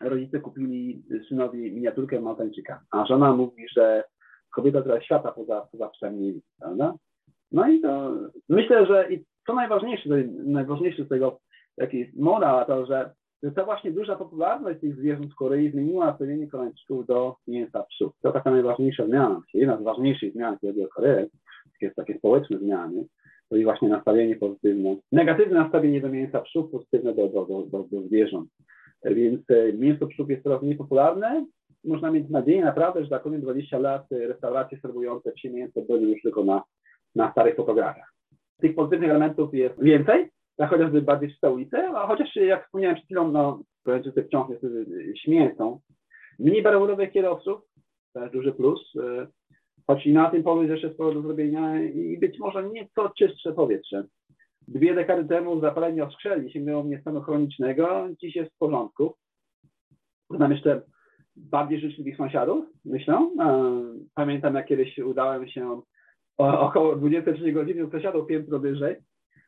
rodzice kupili synowi miniaturkę Maltańczyka, a żona mówi, że kobieta, która świata poza, poza psem nie widzi, prawda? No i to myślę, że i co najważniejsze, najważniejsze z tego, jaki jest moda, to, że ta właśnie duża popularność tych zwierząt w Korei zmieniła nastawienie Koreańczyków do mięsa psów. To taka najważniejsza zmiana, jedna z ważniejszych zmian, jeśli chodzi o Koreę, takie, takie społeczne zmiany, to i właśnie nastawienie pozytywne, negatywne nastawienie do mięsa psów, pozytywne do, do, do, do, do zwierząt. Więc e, mięso psów jest coraz mniej popularne, można mieć nadzieję naprawdę, że za kolejne 20 lat restauracje serwujące psie mięso będą już tylko na, na starych fotografiach. Tych pozytywnych elementów jest więcej, tak chociażby bardziej czyste ulice, a chociaż jak wspomniałem przed chwilą, no, Koreańczycy wciąż niestety śmiecą. Mniej barowodowych kierowców, to jest duży plus, e, choć i na tym polu jest jeszcze sporo do zrobienia i być może nieco czystsze powietrze. Dwie dekady temu zapalenie oskrzeli sięgnęło mnie stanu chronicznego, dziś jest w porządku. Znam jeszcze bardziej życzliwych sąsiadów, myślę. E, pamiętam, jak kiedyś udałem się około 23 godziny sąsiadów piętro wyżej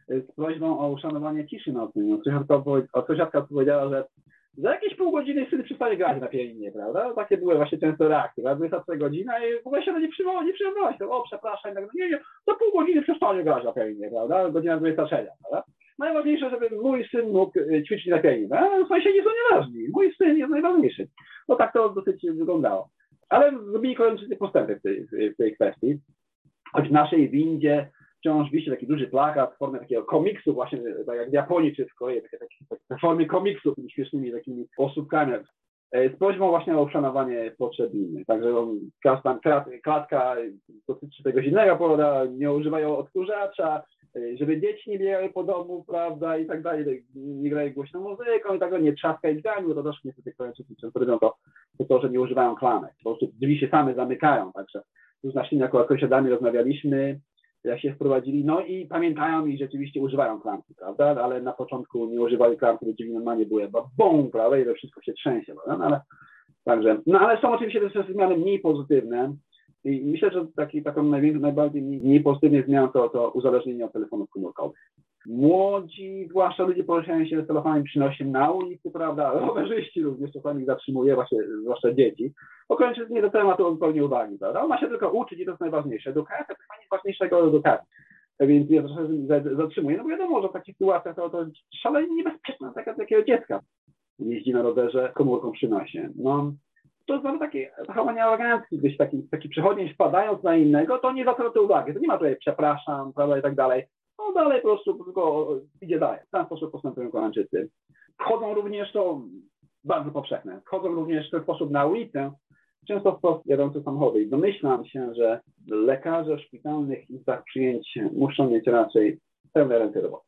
z prośbą o uszanowanie ciszy nocnej. Sąsiadka, sąsiadka powiedziała, że za jakieś pół godziny syn przestaje grać na pianinie, prawda? Takie były właśnie często reakcje, prawda? 23 godzina i w ogóle się nie przyjmowało, nie przyjmowało się, o przepraszam, tak, nie, nie, za pół godziny przestanie grać na pianinie, prawda? Godzina 23, prawda? Najważniejsze, żeby mój syn mógł e, ćwiczyć na pianinie. A sąsiedzi są nieważni, mój syn jest najważniejszy. No tak to dosyć wyglądało. Ale zrobili kolejne postępy w tej, w tej kwestii. Choć w naszej windzie wciąż wisi taki duży plakat w formie takiego komiksu, właśnie tak jak w Japonii czy w Korei, takie, takie, takie formie komiksu, tymi śmiesznymi takimi osóbkami. E, z prośbą właśnie o uszanowanie potrzeb innych. Także klatka dotyczy tego zimnego powoda, nie używają odkurzacza, e, żeby dzieci nie biegały po domu, prawda, i tak dalej, nie grają głośną muzyką i tak dalej, nie trzaskaj drzwiami, bo to też niestety kończycy często robią to, to, że nie używają klamek. Po prostu drzwi się same zamykają, także tu z naszymi jako sąsiadami rozmawialiśmy, jak się wprowadzili, no i pamiętają i rzeczywiście używają klamki, prawda, ale na początku nie używali klamki, bo drzwi normalnie były bum, prawda, i to wszystko się trzęsie, prawda, no ale, także, no ale są oczywiście też zmiany mniej pozytywne i myślę, że taki, taką największą, najbardziej mniej pozytywnie zmianą to, to uzależnienie od telefonów komórkowych. Młodzi, zwłaszcza ludzie poruszający się z telefonami przynosi na ulicy, prawda, rowerzyści również czasami zatrzymuje, właśnie, zwłaszcza dzieci. Okończyć nie do tematu zupełnie uwagi, prawda? On ma się tylko uczyć i to jest najważniejsze. Edukacja to jest najważniejszego edukacji. Więc ja troszkę zatrzymuję, no bo wiadomo, że w takich sytuacjach to, to szalenie niebezpieczne taka, takiego dziecka jeździ na rowerze, komórką przynosi. No, to jest nawet takie zachowanie aroganckie, gdzieś taki, taki przechodzień wpadając na innego, to nie zwraca uwagi, to nie ma tutaj przepraszam, prawda, i tak dalej. No dalej po prostu tylko idzie dalej. W ten sposób postępują Koreańczycy. Wchodzą również, to bardzo powszechne, wchodzą również w ten sposób na ulicę, często wprost jadące samochody. I domyślam się, że lekarze w szpitalnych izbach przyjęć muszą mieć raczej pełne ręce roboty.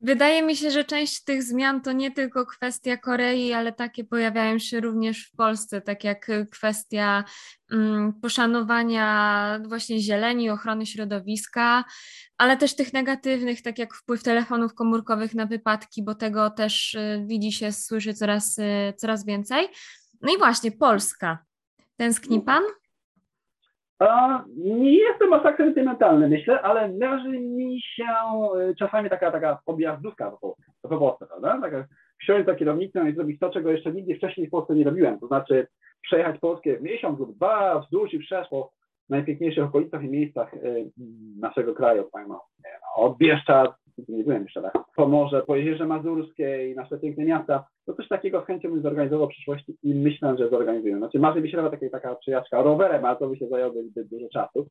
Wydaje mi się, że część tych zmian to nie tylko kwestia Korei, ale takie pojawiają się również w Polsce, tak jak kwestia um, poszanowania właśnie zieleni, ochrony środowiska, ale też tych negatywnych, tak jak wpływ telefonów komórkowych na wypadki, bo tego też y, widzi się, słyszy coraz, y, coraz więcej. No i właśnie Polska. Tęskni pan? Nie jestem aż tak sentymentalny, myślę, ale należy mi się e, czasami taka, taka objazdówka po Polsce, po Polsce, prawda? Taka, wsiąść za kierownicę i zrobić to, czego jeszcze nigdy wcześniej w Polsce nie robiłem. To znaczy przejechać Polskę w miesiąc lub dwa, wzdłuż i wszerz po najpiękniejszych okolicach i miejscach e, naszego kraju. Tak, no, od Bieszczad, nie byłem jeszcze tak, Pomorze, po Jeziorze Mazurskiej, nasze piękne miasta. To coś takiego z chęcią bym zorganizował w przyszłości i myślę, że zorganizuję. Znaczy marzy mi się nawet taka, taka rowerem, ale to by się zajęło zbyt dużo czasu.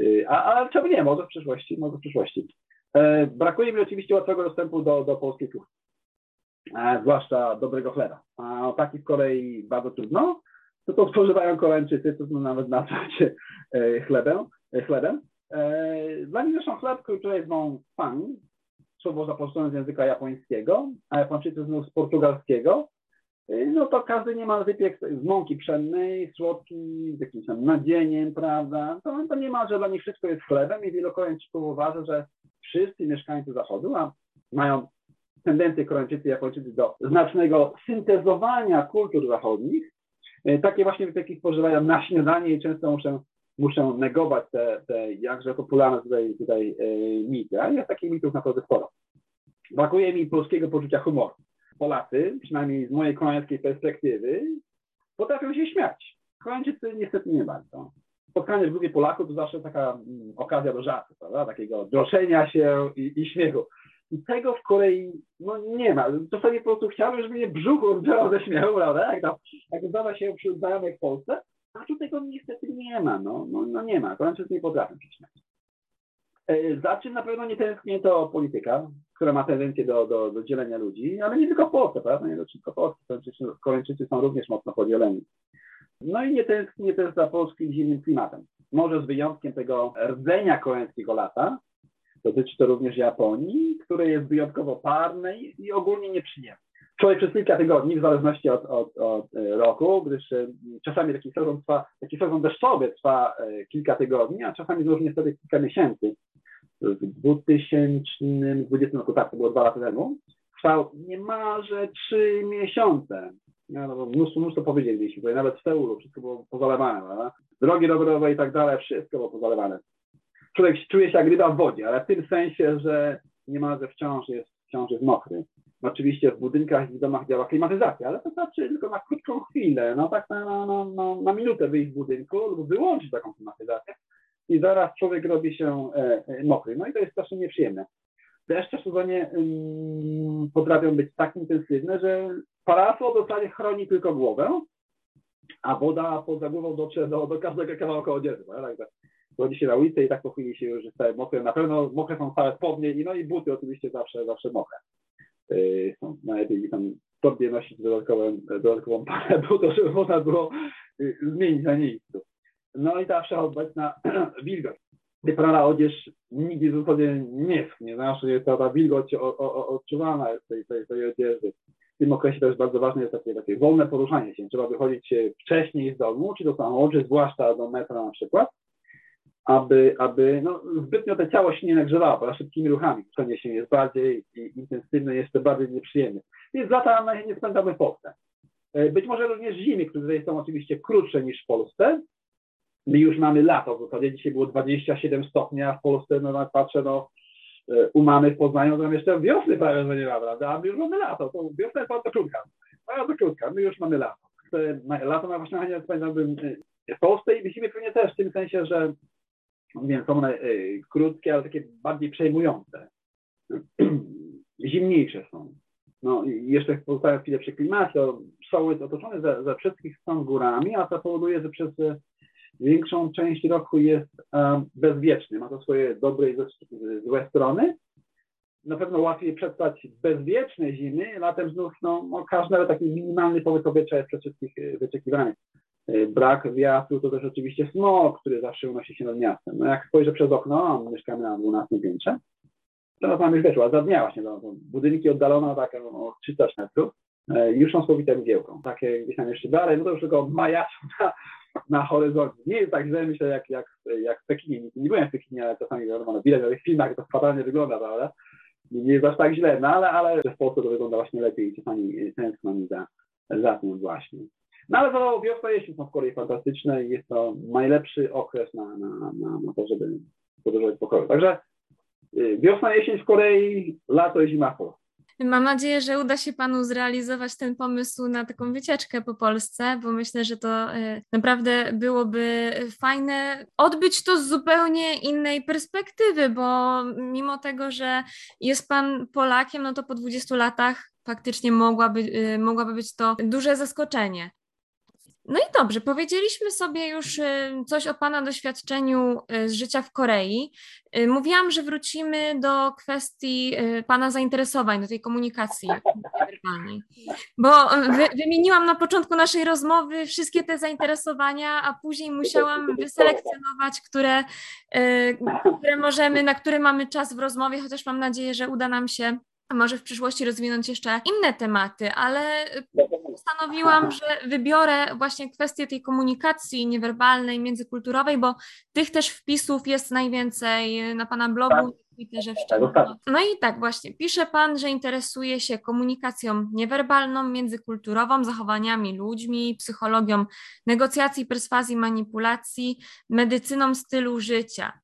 Y, a, a czemu nie? Może w przyszłości, może w przyszłości. E, brakuje mi oczywiście łatwego dostępu do, do polskiej kuchni, e, zwłaszcza dobrego chleba. A o taki z Korei bardzo trudno. To to spożywają Koreańczycy, trudno nawet nazwać e, chlebem. E, chlebem. E, dla nich zresztą chleb, który mą pan, słowo zapożyczone z języka japońskiego, a Japończycy znów z portugalskiego, e, no to każdy niemal wypiek z mąki pszennej, słodki, z jakimś tam nadzieniem, prawda? To, to niemalże dla nich wszystko jest chlebem i wielu Koreańczyków uważa, że wszyscy mieszkańcy Zachodu a mają tendencję Koreańczycy i Japończycy do znacznego syntezowania kultur zachodnich. E, takie właśnie wypieki spożywają na śniadanie i często muszę muszę negować te, te jakże popularne tutaj, tutaj e, mity, a jest takich mitów naprawdę sporo. Brakuje mi polskiego poczucia humoru. Polacy, przynajmniej z mojej koreańskiej perspektywy, potrafią się śmiać. Koreańczycy niestety nie bardzo. Spotkanie w grupie Polaków to zawsze taka mm, okazja do żartu, prawda? takiego droszenia się i, i śmiechu. I tego w Korei no, nie ma. Czasami po prostu chciałbym, żeby mnie brzuch oddziałał ze śmiechu, prawda? Jak, to, jak się wśród znajomych w Polsce, a tutaj go niestety nie ma, no, no, no nie ma. Koreańczycy nie potrafią śmiać. E, za czym na pewno nie tęsknię to polityka, która ma tendencję do, do, do dzielenia ludzi, ale nie tylko w Polsce, prawda? Nie tylko w Polsce. Koreańczycy, Koreańczycy są również mocno podzieleni. No i nie tęsknię też za polskim zimnym klimatem. Może z wyjątkiem tego rdzenia koreańskiego lata, dotyczy to również Japonii, które jest wyjątkowo parne i ogólnie nieprzyjemne człowiek przez kilka tygodni, w zależności od, od, od e, roku, gdyż e, czasami taki sezon trwa, taki sezon deszczowy trwa e, kilka tygodni, a czasami również niestety kilka miesięcy. W 2020 roku, tak, to było dwa lata temu, trwał niemalże trzy miesiące. Ja, no, mnóstwo, mnóstwo powiedzieliśmy, bo nawet w Seulu wszystko było pozalewane, prawda? drogi rowerowe i tak dalej, wszystko było pozalewane. Człowiek czuje się jak ryba w wodzie, ale w tym sensie, że niemalże wciąż jest, wciąż jest mokry. Oczywiście w budynkach i w domach działa klimatyzacja, ale to znaczy tylko na krótką chwilę, no tak na, na, na, na minutę wyjść z budynku lub wyłączyć taką klimatyzację i zaraz człowiek robi się e, e, mokry. No i to jest strasznie nieprzyjemne. Deszcze w sezonie um, potrafią być tak intensywne, że parasol zasadzie chroni tylko głowę, a woda poza głową dotrze do, do każdego kawałka odzieży. No, tak, tak. się na ulicę i tak po chwili się już jest mokre. Na pewno mokre są całe spodnie i no i buty oczywiście zawsze, zawsze mokre. Y, są najlepiej tam torbie nosić dodatkową, dodatkową parę to żeby można było y, zmienić na miejscu. No i ta wszechobecna wilgoć. Wyprana odzież nigdy w zasadzie nie schnie, znaczy jest ta, ta wilgoć o, o, odczuwana z tej, tej, tej odzieży. W tym okresie też bardzo ważne jest takie, takie wolne poruszanie się. Trzeba wychodzić wcześniej z domu, czy do samochodu, zwłaszcza do metra na przykład, aby, aby no, zbytnio to ciało się nie nagrzewało, bo szybkimi ruchami przeniesienie jest bardziej intensywne, jeszcze bardziej nieprzyjemne. Więc lata nie spędzamy w Polsce. E, być może również zimy, które są oczywiście krótsze niż w Polsce. My już mamy lato, w zasadzie dzisiaj było 27 stopni, a w Polsce, no jak patrzę, no u mamy w Poznaniu, to jeszcze wiosny prawie nie ma, prawda? A my już mamy lato, to wiosna jest bardzo krótka, bardzo krótka, my już mamy lato. Lato na właśnie nie powiedziałbym, w Polsce i widzimy pewnie też w tym sensie, że wiem, są one krótkie, ale takie bardziej przejmujące. Zimniejsze są. No i jeszcze pozostają chwilę przy klimacie. Soły jest otoczone ze, ze wszystkich stron górami, a to powoduje, że przez większą część roku jest um, bezwieczny. Ma to swoje dobre i złe strony. Na pewno łatwiej przetrwać bezwieczne zimy, latem znów no, no, każdy nawet taki minimalny połysk powietrza jest przez wszystkich e, wyczekiwany. E, brak wiatru to też oczywiście smog, który zawsze unosi się nad miastem. No jak spojrzę przez okno, a mieszkamy na 12 piętrze, to tam już weszła, za dnia właśnie, no, budynki oddalone tak o 300 metrów, e, już są spowite mgiełką. Takie gdzieś tam jeszcze dalej, no to już tylko majaczą na, na horyzoncie. Nie jest tak źle, myślę, jak, jak, jak w Pekinie. Nie, nie byłem w Pekinie, ale czasami wiadomo, no, widać na tych filmach, to fatalnie wygląda, prawda? Nie, nie jest aż tak źle, no ale, ale w Polsce to wygląda właśnie lepiej i czasami tęskno mi za, za tym właśnie. No ale to wiosna jesień są w Korei fantastyczne i jest to najlepszy okres na, na, na, na to, żeby podróżować po Korei. Także y, wiosna, jesień w Korei, lato i zima w Polsce. Mam nadzieję, że uda się Panu zrealizować ten pomysł na taką wycieczkę po Polsce, bo myślę, że to y, naprawdę byłoby fajne odbyć to z zupełnie innej perspektywy, bo mimo tego, że jest Pan Polakiem, no to po 20 latach faktycznie mogłaby, y, mogłaby być to duże zaskoczenie. No i dobrze, powiedzieliśmy sobie już y, coś o Pana doświadczeniu y, z życia w Korei. Y, mówiłam, że wrócimy do kwestii Pana zainteresowań, do tej komunikacji werbalnej, bo wy, wymieniłam na początku naszej rozmowy wszystkie te zainteresowania, a później musiałam wyselekcjonować, które, które możemy, na które mamy czas w rozmowie, chociaż mam nadzieję, że uda nam się może w przyszłości rozwinąć jeszcze inne tematy, ale postanowiłam, że wybiorę właśnie kwestię tej komunikacji niewerbalnej, międzykulturowej, bo tych też wpisów jest najwięcej na Pana blogu, tak. Twitterze w szczególności. No i tak właśnie, pisze Pan, że interesuje się komunikacją niewerbalną, międzykulturową, zachowaniami ludźmi, psychologią negocjacji, perswazji, manipulacji, medycyną stylu życia.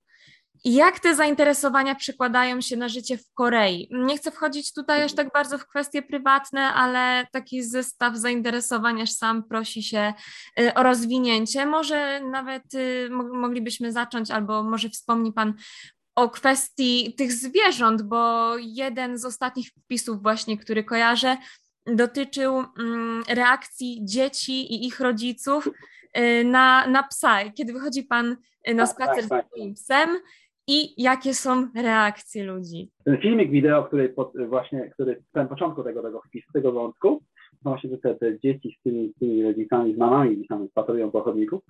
Jak te zainteresowania przekładają się na życie w Korei? Nie chcę wchodzić tutaj aż tak bardzo w kwestie prywatne, ale taki zestaw zainteresowań aż sam prosi się y, o rozwinięcie. Może nawet y, moglibyśmy zacząć, albo może wspomni Pan o kwestii tych zwierząt, bo jeden z ostatnich wpisów właśnie, który kojarzę, dotyczył mm, reakcji dzieci i ich rodziców y, na, na psa. Kiedy wychodzi Pan na tak, spacer tak, z swoim psem, i jakie są reakcje ludzi. Ten filmik wideo, który pod, właśnie, który w początku tego, tego wpisu, tego wątku, właśnie te, te dzieci z tymi, z tymi rodzicami, z mamami gdzieś tam spacerują po chodniku,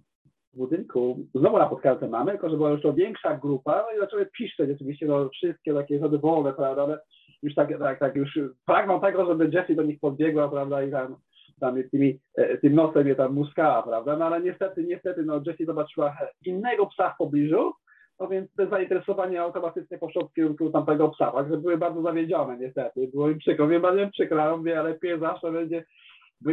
w budynku, znowu napotkałem te mamy, tylko że była już to większa grupa, no i zaczęły piszczeć oczywiście, no wszystkie takie zadowolone, prawda, ale już tak, tak, tak, już pragną tego, żeby Jessie do nich podbiegła, prawda, i tam tam tymi, e, tym nosem je tam muskała, prawda? No ale niestety, niestety, no Jessie zobaczyła innego psa w pobliżu, no więc te zainteresowanie automatycznie poszło w kierunku tamtego psa, także były bardzo zawiedzione niestety. Było im przykro, wiem, bardzo przykro, mówię, ale pies zawsze będzie,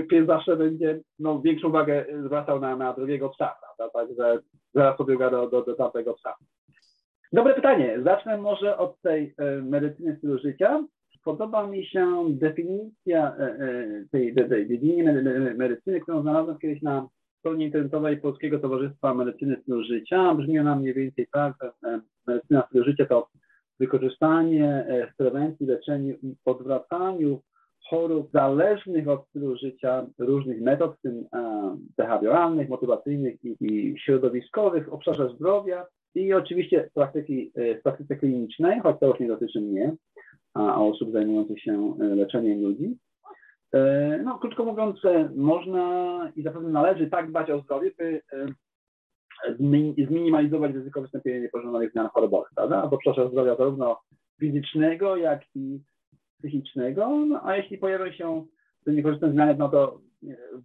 pies zawsze będzie no, większą uwagę zwracał na, na drugiego psa, prawda? Także zaraz pobiega do, do, do tamtego psa. Dobre pytanie. Zacznę może od tej e, medycyny stylu życia. Podoba mi się definicja e, e, tej, tej, tej medycyny, którą znalazłem kiedyś na stronie internetowej Polskiego Towarzystwa Medycyny Stylu Życia. Brzmi ona mniej więcej tak, że e, medycyna stylu życia to wykorzystanie e, w prewencji, leczeniu i odwracaniu chorób zależnych od stylu życia różnych metod, w tym e, behawioralnych, motywacyjnych i, i środowiskowych w obszarze zdrowia i oczywiście w, praktyki, w praktyce klinicznej, choć to już nie dotyczy mnie, a osób zajmujących się leczeniem ludzi. E, no, krótko mówiąc, e, można i zapewne należy tak dbać o zdrowie, by e, zminimalizować ryzyko wystąpienia niepożądanych zmian chorobowych, prawda? W obszarze zdrowia zarówno fizycznego, jak i psychicznego, no, a jeśli pojawią się te niekorzystne zmiany, no to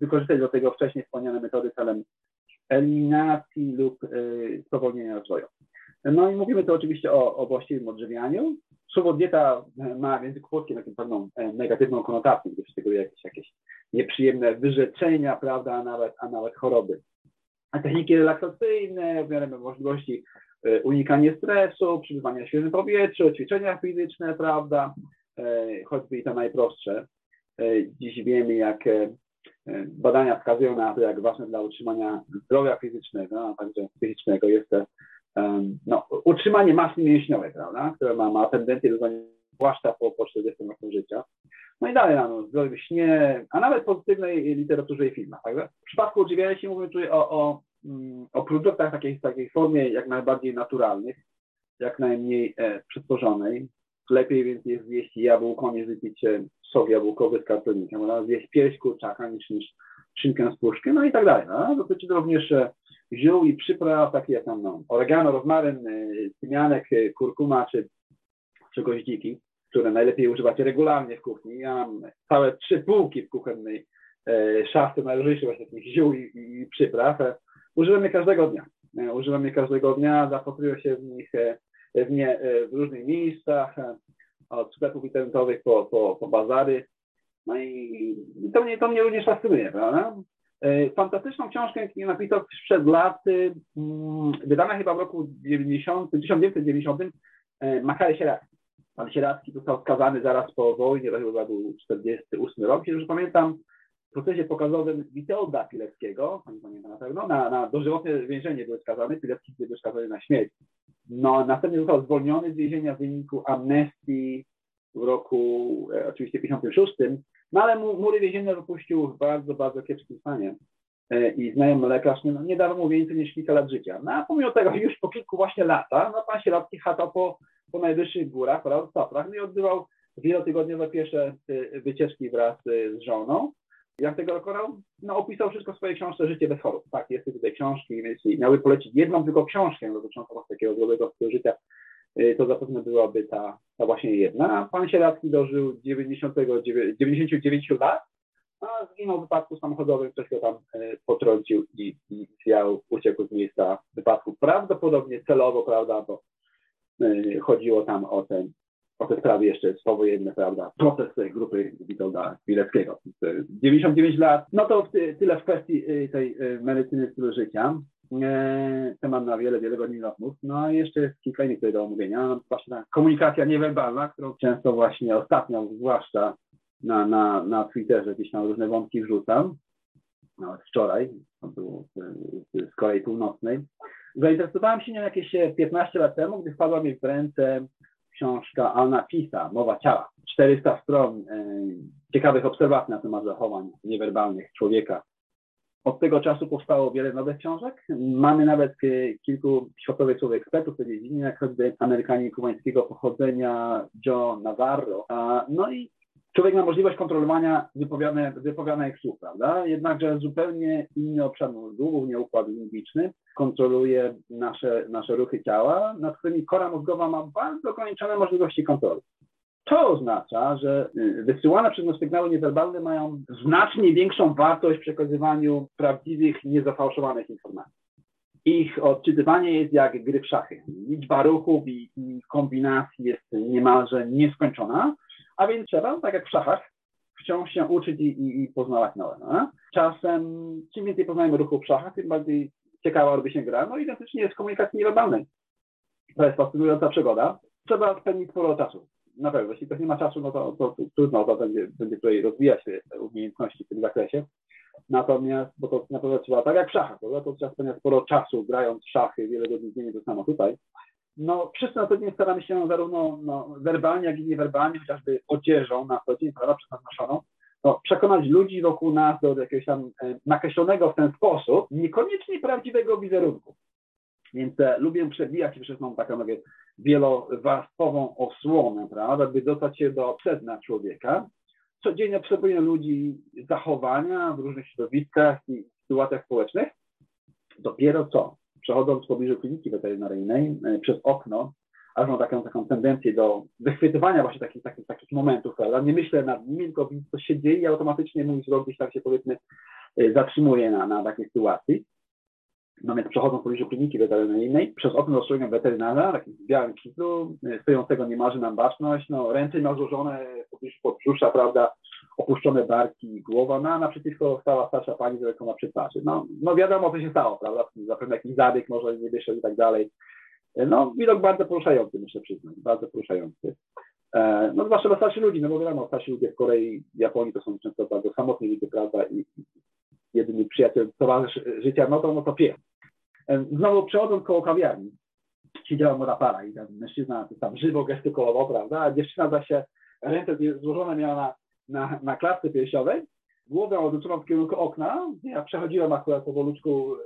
wykorzystać do tego wcześniej wspomniane metody celem eliminacji lub spowolnienia rozwoju. No i mówimy tu oczywiście o, o właściwym odżywianiu, Słowo dieta ma w języku polskim taką pewną e, negatywną konotację, gdyż tego jakieś, jakieś nieprzyjemne wyrzeczenia, prawda, a nawet, a nawet choroby. A techniki relaksacyjne, w miarę możliwości unikanie stresu, przebywanie świeżym powietrzu, ćwiczenia fizyczne, prawda, choćby i te najprostsze. Dziś wiemy, jak badania wskazują na to, jak ważne dla utrzymania zdrowia fizycznego, a także psychicznego jest to no, utrzymanie masy mięśniowej, prawda, która ma, ma tendencję do zwłaszcza po, po 40 roku życia. No i dalej no, zdrowie śnie, a nawet pozytywnej literaturze i filmach. Także w przypadku odżywiania się mówimy tutaj o, o, mm, o produktach takiej, takiej formie jak najbardziej naturalnych, jak najmniej e, przetworzonej. Lepiej więc jest zjeść jabłko, niż wypić e, sok jabłkowy z kartonikiem. Zjeść pierś kurczaka niż, niż szynkę z puszki, no i tak dalej. No. Dotyczy to również e, ziół i przypraw, takie jak tam no, oregano, rozmaryn, e, tymianek, kurkuma czy, czy goździki które najlepiej używać regularnie w kuchni. Ja mam całe trzy półki w kuchennej e, szafy najróżniejszych właśnie takich ziół i, i przypraw. E, używam je każdego dnia. E, używam je każdego dnia, zapatruję się w nich w, nie, w różnych miejscach, od sklepów internetowych po, po, po bazary. No i to, mnie, to mnie również fascynuje, prawda? Fantastyczną książkę napisał przed laty, mm, wydana chyba w roku 90, 1990, Machary Sierak. Pan Sieracki został skazany zaraz po wojnie, to chyba był 48 rok, jeśli pamiętam, w procesie pokazowym Witolda Pileckiego, pani pamięta na pewno, na, na dożywotne więzienie był skazany, Pilecki był skazany na śmierć. No, następnie został zwolniony z więzienia w wyniku amnestii w roku e, oczywiście 56, no ale mu, mury więzienne wypuścił w bardzo, bardzo kiepskim stanie. E, I znajomy lekarz nie, no, nie mu więcej niż kilka lat życia. No a pomimo tego już po kilku właśnie latach, no pan Sieracki chatał po po najwyższych górach oraz Tatrach no i odbywał wielotygodniowe piesze y, wycieczki wraz y, z żoną. Jak tego dokonał? No, opisał wszystko w swojej książce Życie bez chorób. Tak, jest tutaj książki, więc miały polecić jedną tylko książkę dotyczącą takiego zdrowego stylu życia, to zapewne byłaby ta, ta właśnie jedna. Pan Sieracki dożył 90, 99 lat, a zginął w wypadku samochodowym, ktoś go tam potrącił i, i zjał, uciekł z miejsca wypadku. Prawdopodobnie celowo, prawda, bo E, chodziło tam o te, o te sprawy jeszcze powojenne, prawda, proces grupy Witolda Chmielewskiego. 99 lat, no to tyle w kwestii tej medycyny stylu życia. Temat na wiele, wiele godzin rozmów. No a jeszcze jest kilka innych tutaj do omówienia. Właśnie ta komunikacja niewerbalna, którą często właśnie ostatnio, zwłaszcza na, na, na Twitterze gdzieś tam różne wątki wrzucam. Nawet wczoraj, to było z, z Korei Północnej. Zainteresowałem się nią jakieś 15 lat temu, gdy wpadła mi w ręce książka Alna Pisa, Mowa ciała. 400 stron e, ciekawych obserwacji na temat zachowań niewerbalnych człowieka. Od tego czasu powstało wiele nowych książek. Mamy nawet kilku światowych słów ekspertów w tej dziedzinie, jak choćby Amerykanin kubańskiego pochodzenia Joe Navarro. No i człowiek ma możliwość kontrolowania wypowiadanych słów, prawda? Jednakże zupełnie inny obszar głównie układ limbiczny, kontroluje nasze, nasze ruchy ciała, nad którymi kora mózgowa ma bardzo ograniczone możliwości kontroli. To oznacza, że y, wysyłane przez nas sygnały niewerbalne mają znacznie większą wartość w przekazywaniu prawdziwych, niezafałszowanych informacji. Ich odczytywanie jest jak gry w szachy. Liczba ruchów i, i kombinacji jest niemalże nieskończona, a więc trzeba, tak jak w szachach, wciąż się uczyć i, i, i poznawać nowe. No? Czasem, czym więcej poznajemy ruchu w szachach, tym bardziej ciekawa robi się gra. No identycznie jest komunikacji niewerbalnej. To jest fascynująca przygoda. Trzeba spędzić sporo czasu. Na pewno, jeśli ktoś nie ma czasu, no to, to, to trudno, to będzie, będzie tutaj rozwijać umiejętności w tym zakresie. Natomiast, bo to na pewno trzeba, tak jak w szachach, to, to trzeba spędzać sporo czasu grając w szachy, wiele godzin dziennie, to samo tutaj no, wszyscy na co dzień staramy się zarówno no, werbalnie, jak i niewerbalnie, chociażby odzieżą na co dzień, prawda, przez nas noszoną, no, przekonać ludzi wokół nas do jakiegoś tam e, nakreślonego w ten sposób, niekoniecznie prawdziwego wizerunku. Więc e, lubię przebijać się przez tą taką mówię, wielowarstwową osłonę, prawda, by dostać się do sedna człowieka. Codziennie obserwuję ludzi zachowania w różnych środowiskach i sytuacjach społecznych. Dopiero co przechodząc w pobliżu kliniki weterynaryjnej e, przez okno, aż mam taką, taką tendencję do wychwytywania właśnie takich, takich, takich momentów, prawda? Nie myślę nad nimi, tylko widzę, co się dzieje i automatycznie mój wzrok gdzieś tak się powiedzmy e, zatrzymuje na, na takiej sytuacji. No więc przechodząc w pobliżu kliniki weterynaryjnej, przez okno dostrzegam weterynarza, takim białym kitlu, e, stojącego niemalże na baczność, no ręce ma złożone w prawda, opuszczone barki, głowa, no a naprzeciwko stała starsza pani z rękoma przy twarzy. No, no wiadomo, co się stało, prawda? Zapewne jakiś zabieg może nie wyszedł i tak dalej. No, widok bardzo poruszający, muszę przyznać, bardzo poruszający. E, no, zwłaszcza dla starszych ludzi, no bo wiadomo, starsi ludzie w Korei, Japonii to są często bardzo samotni ludzie, prawda, i jedyny przyjaciel, towarzysz życia, no to, no to pies. Znowu przechodząc koło kawiarni, siedziała młoda para i ten mężczyzna tam żywo gestykulował, prawda, a dziewczyna za się ręce złożone miała na, na, na klatce piersiowej, głowę odwróconą w kierunku okna, ja przechodziłem akurat powolutku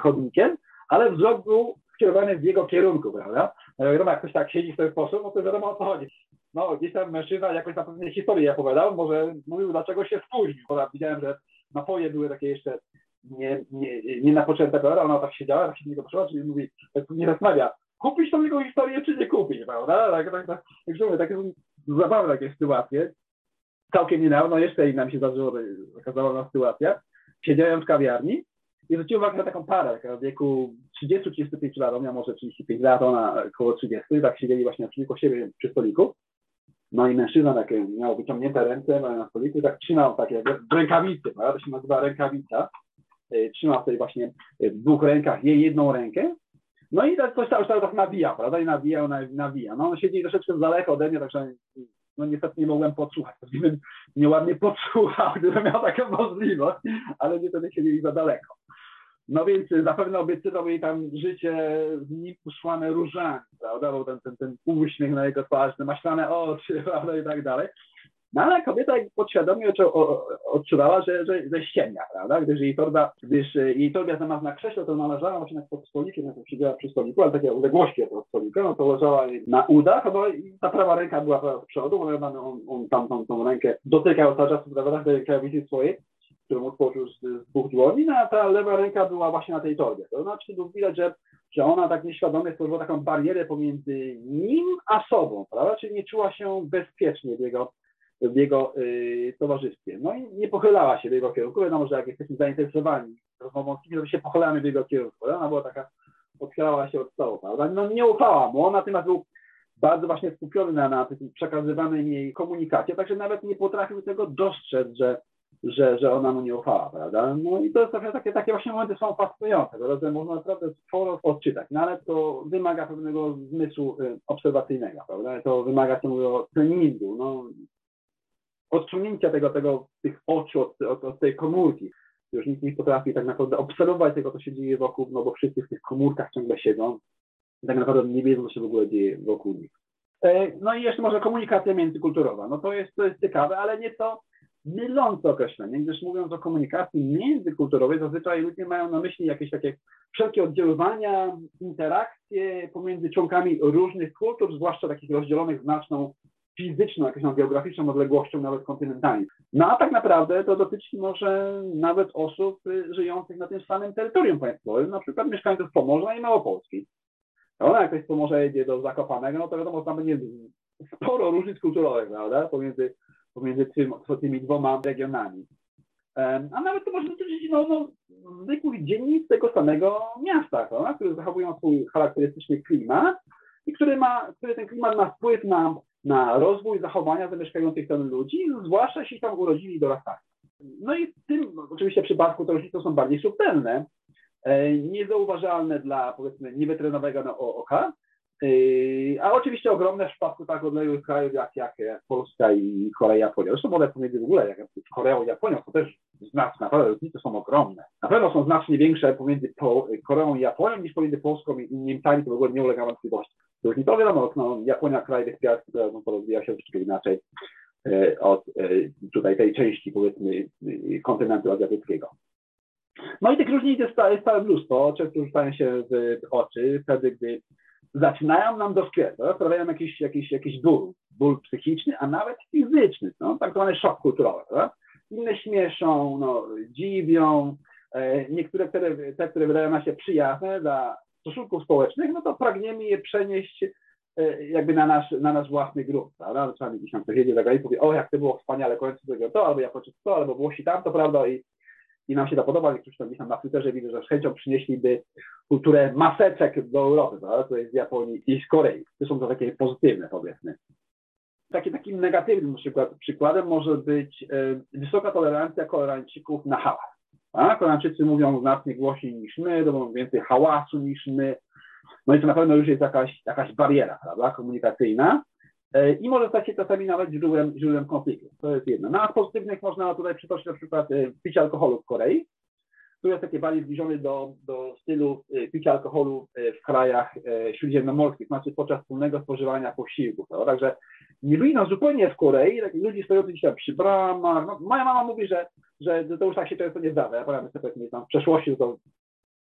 chodnikiem, ale wzrok był skierowany w jego kierunku, prawda? No wiadomo, jak ktoś tak siedzi w ten sposób, no to wiadomo o co chodzi. No, gdzieś tam mężczyzna jakoś na pewnej historii opowiadał, może mówił, dlaczego się spóźnił, bo widziałem, że napoje były takie jeszcze nie, nie, nie napoczęte, prawda? Ona tak siedziała, tak się do niego poszła, czyli mówi, tak nie rozmawia, kupić tą jego historię, czy nie kupić, prawda? Tak, tak, tak, tak, tak, takie zabawne takie sytuacje. Całkiem niedawno jeszcze nam się zdarzyło, okazała na sytuacja. Siedziałem w kawiarni i zwróciłem uwagę na taką parę, w wieku 30-35 lat, on miał może 35 lat, ona około 30, tak siedzieli właśnie naprzeciwko siebie przy stoliku. No i mężczyzna takie miał wyciągnięte ręce na stoliku tak trzymał takie w rękawicy, prawda? to się nazywa rękawica. E, trzymał sobie właśnie w dwóch rękach jej jedną rękę. No i tak coś cały czas tak nawija, prawda? I nawija, nawija. No on siedzi troszeczkę z daleko ode mnie, także no niestety nie mogłem podsłuchać. Gdybym nieładnie podsłuchał, gdybym miał taką możliwość, ale niestety siedzieli za daleko. No więc zapewne obiecywał jej tam życie z nim usłane różami, prawda, bo ten, ten, ten uśmiech na jego twarzy, te maślane oczy, prawda, i tak dalej. No ale kobieta podświadomie odczuwała, że, że, że ściemnia, prawda, gdyż jej torba, gdyż jej torba zamiast na krześle, to należała właśnie pod stolikiem, jak siedziała przy stoliku, ale takie odległości od stolika, no to leżała na udach, no ta prawa ręka była z przodu, on, on, on tam tą, tą rękę dotykał cały czas, prawda, tej rękawicy swojej, którą otworzył z, z dwóch dłoni, no a ta lewa ręka była właśnie na tej torbie. To znaczy, tu widać, że, że ona tak nieświadomie stworzyła taką barierę pomiędzy nim a sobą, prawda? Czyli nie czuła się bezpiecznie w jego, w jego y, towarzystwie. No i nie pochylała się w jego kierunku. Wiadomo, że jak jesteśmy zainteresowani rozmową z kimś, to się pochylamy w jego kierunku. Prawda? Ona była taka, odchylała się od stołu, prawda? No nie ufała mu, on natomiast był bardzo właśnie skupiony na, na tym przekazywanej jej komunikacie, także nawet nie potrafił tego dostrzec, że że, że ona mu nie ufała, prawda? No i to jest takie, takie właśnie momenty są fascynujące, prawda? Można naprawdę sporo odczytać, no ale to wymaga pewnego zmysłu y, obserwacyjnego, prawda? To wymaga, co mówię, treningu, no, odsunięcia tego, tego, tych oczu od, od, od tej komórki. Już nikt nie potrafi tak naprawdę obserwować tego, co się dzieje wokół, no bo wszyscy w tych komórkach ciągle siedzą tak naprawdę nie wiedzą, co się w ogóle dzieje wokół nich. E, no i jeszcze może komunikacja międzykulturowa. No to jest, to jest ciekawe, ale nieco mylące określenie, gdyż mówiąc o komunikacji międzykulturowej, zazwyczaj ludzie mają na myśli jakieś takie wszelkie oddziaływania, interakcje pomiędzy członkami różnych kultur, zwłaszcza takich rozdzielonych znaczną fizyczną, jakąś geograficzną odległością, nawet kontynentalnie. No a tak naprawdę to dotyczy może nawet osób y, żyjących na tym samym terytorium państwowym, na przykład mieszkańców Pomorza i Małopolski. No, jak ktoś z Pomorza jedzie do Zakopanego, no to wiadomo, tam będzie sporo różnic kulturowych, prawda, pomiędzy pomiędzy tym, tymi dwoma regionami. A nawet to może dotyczyć no, no, zwykłych dzielnic tego samego miasta, no, które zachowują swój charakterystyczny klimat i który, ma, który ten klimat ma wpływ na, na rozwój zachowania zamieszkających tam ludzi, zwłaszcza jeśli tam urodzili i dorastali. No i w tym oczywiście przypadku te różnice są bardziej subtelne, e, niezauważalne dla powiedzmy niewytrenowego oka, Yy, a oczywiście ogromne w przypadku tak odległych krajów jak, jak, Polska i Korea, Japonia. Zresztą one pomiędzy w ogóle, jak Koreą i Japonią, to też znaczne, naprawdę różnice są ogromne. Na pewno są znacznie większe pomiędzy po, Koreą i Japonią niż pomiędzy Polską i Niemcami, to w ogóle nie ulega wątpliwości. To wiadomo, no, Japonia, kraj wyspiarski, no, to rozwija się troszeczkę inaczej e, od e, tutaj tej części, powiedzmy, kontynentu azjatyckiego. No i tych różnic jest, jest całe mnóstwo, często rzucają się w oczy, wtedy, gdy zaczynają nam doskwierać, sprawiają jakiś, jakiś, jakiś ból, ból psychiczny, a nawet fizyczny, no, tak zwany szok kulturowy. Tak? Inne śmieszą, no, dziwią, e, niektóre, które, te, które wydają nam się przyjazne dla stosunków społecznych, no to pragniemy je przenieść e, jakby na nasz, na nasz własny grunt, prawda? Czasami gdzieś tam ktoś jedzie za i powie, o jak to było wspaniale, końcu tego to, albo ja poczuł to, albo Włosi tamto, prawda? I i nam się to podoba, niektórzy tam gdzieś tam na Twitterze widzę, że z chęcią przynieśliby kulturę maseczek do Europy, prawda? to jest z Japonii i z Korei. To są to takie pozytywne powiedzmy. Taki, takim negatywnym przykład, przykładem może być e, wysoka tolerancja Koreańczyków na hałas. A Koreańczycy mówią znacznie głośniej niż my, mówią więcej hałasu niż my. No i to na pewno już jest jakaś, jakaś bariera, prawda, komunikacyjna i może stać się czasami nawet źródłem, źródłem konfliktu. To jest jedno. Na no, pozytywnych można tutaj przytoczyć na przykład e, picie alkoholu w Korei, który jest taki bardziej zbliżony do, do stylu e, picia alkoholu w krajach śródziemnomorskich, znaczy podczas wspólnego spożywania posiłków. Prawda? Także nie byli nas zupełnie w Korei, takich ludzi dzisiaj przy bramach. No, moja mama mówi, że, że to już tak się często nie zdarza. Ja pamiętam tam w przeszłości to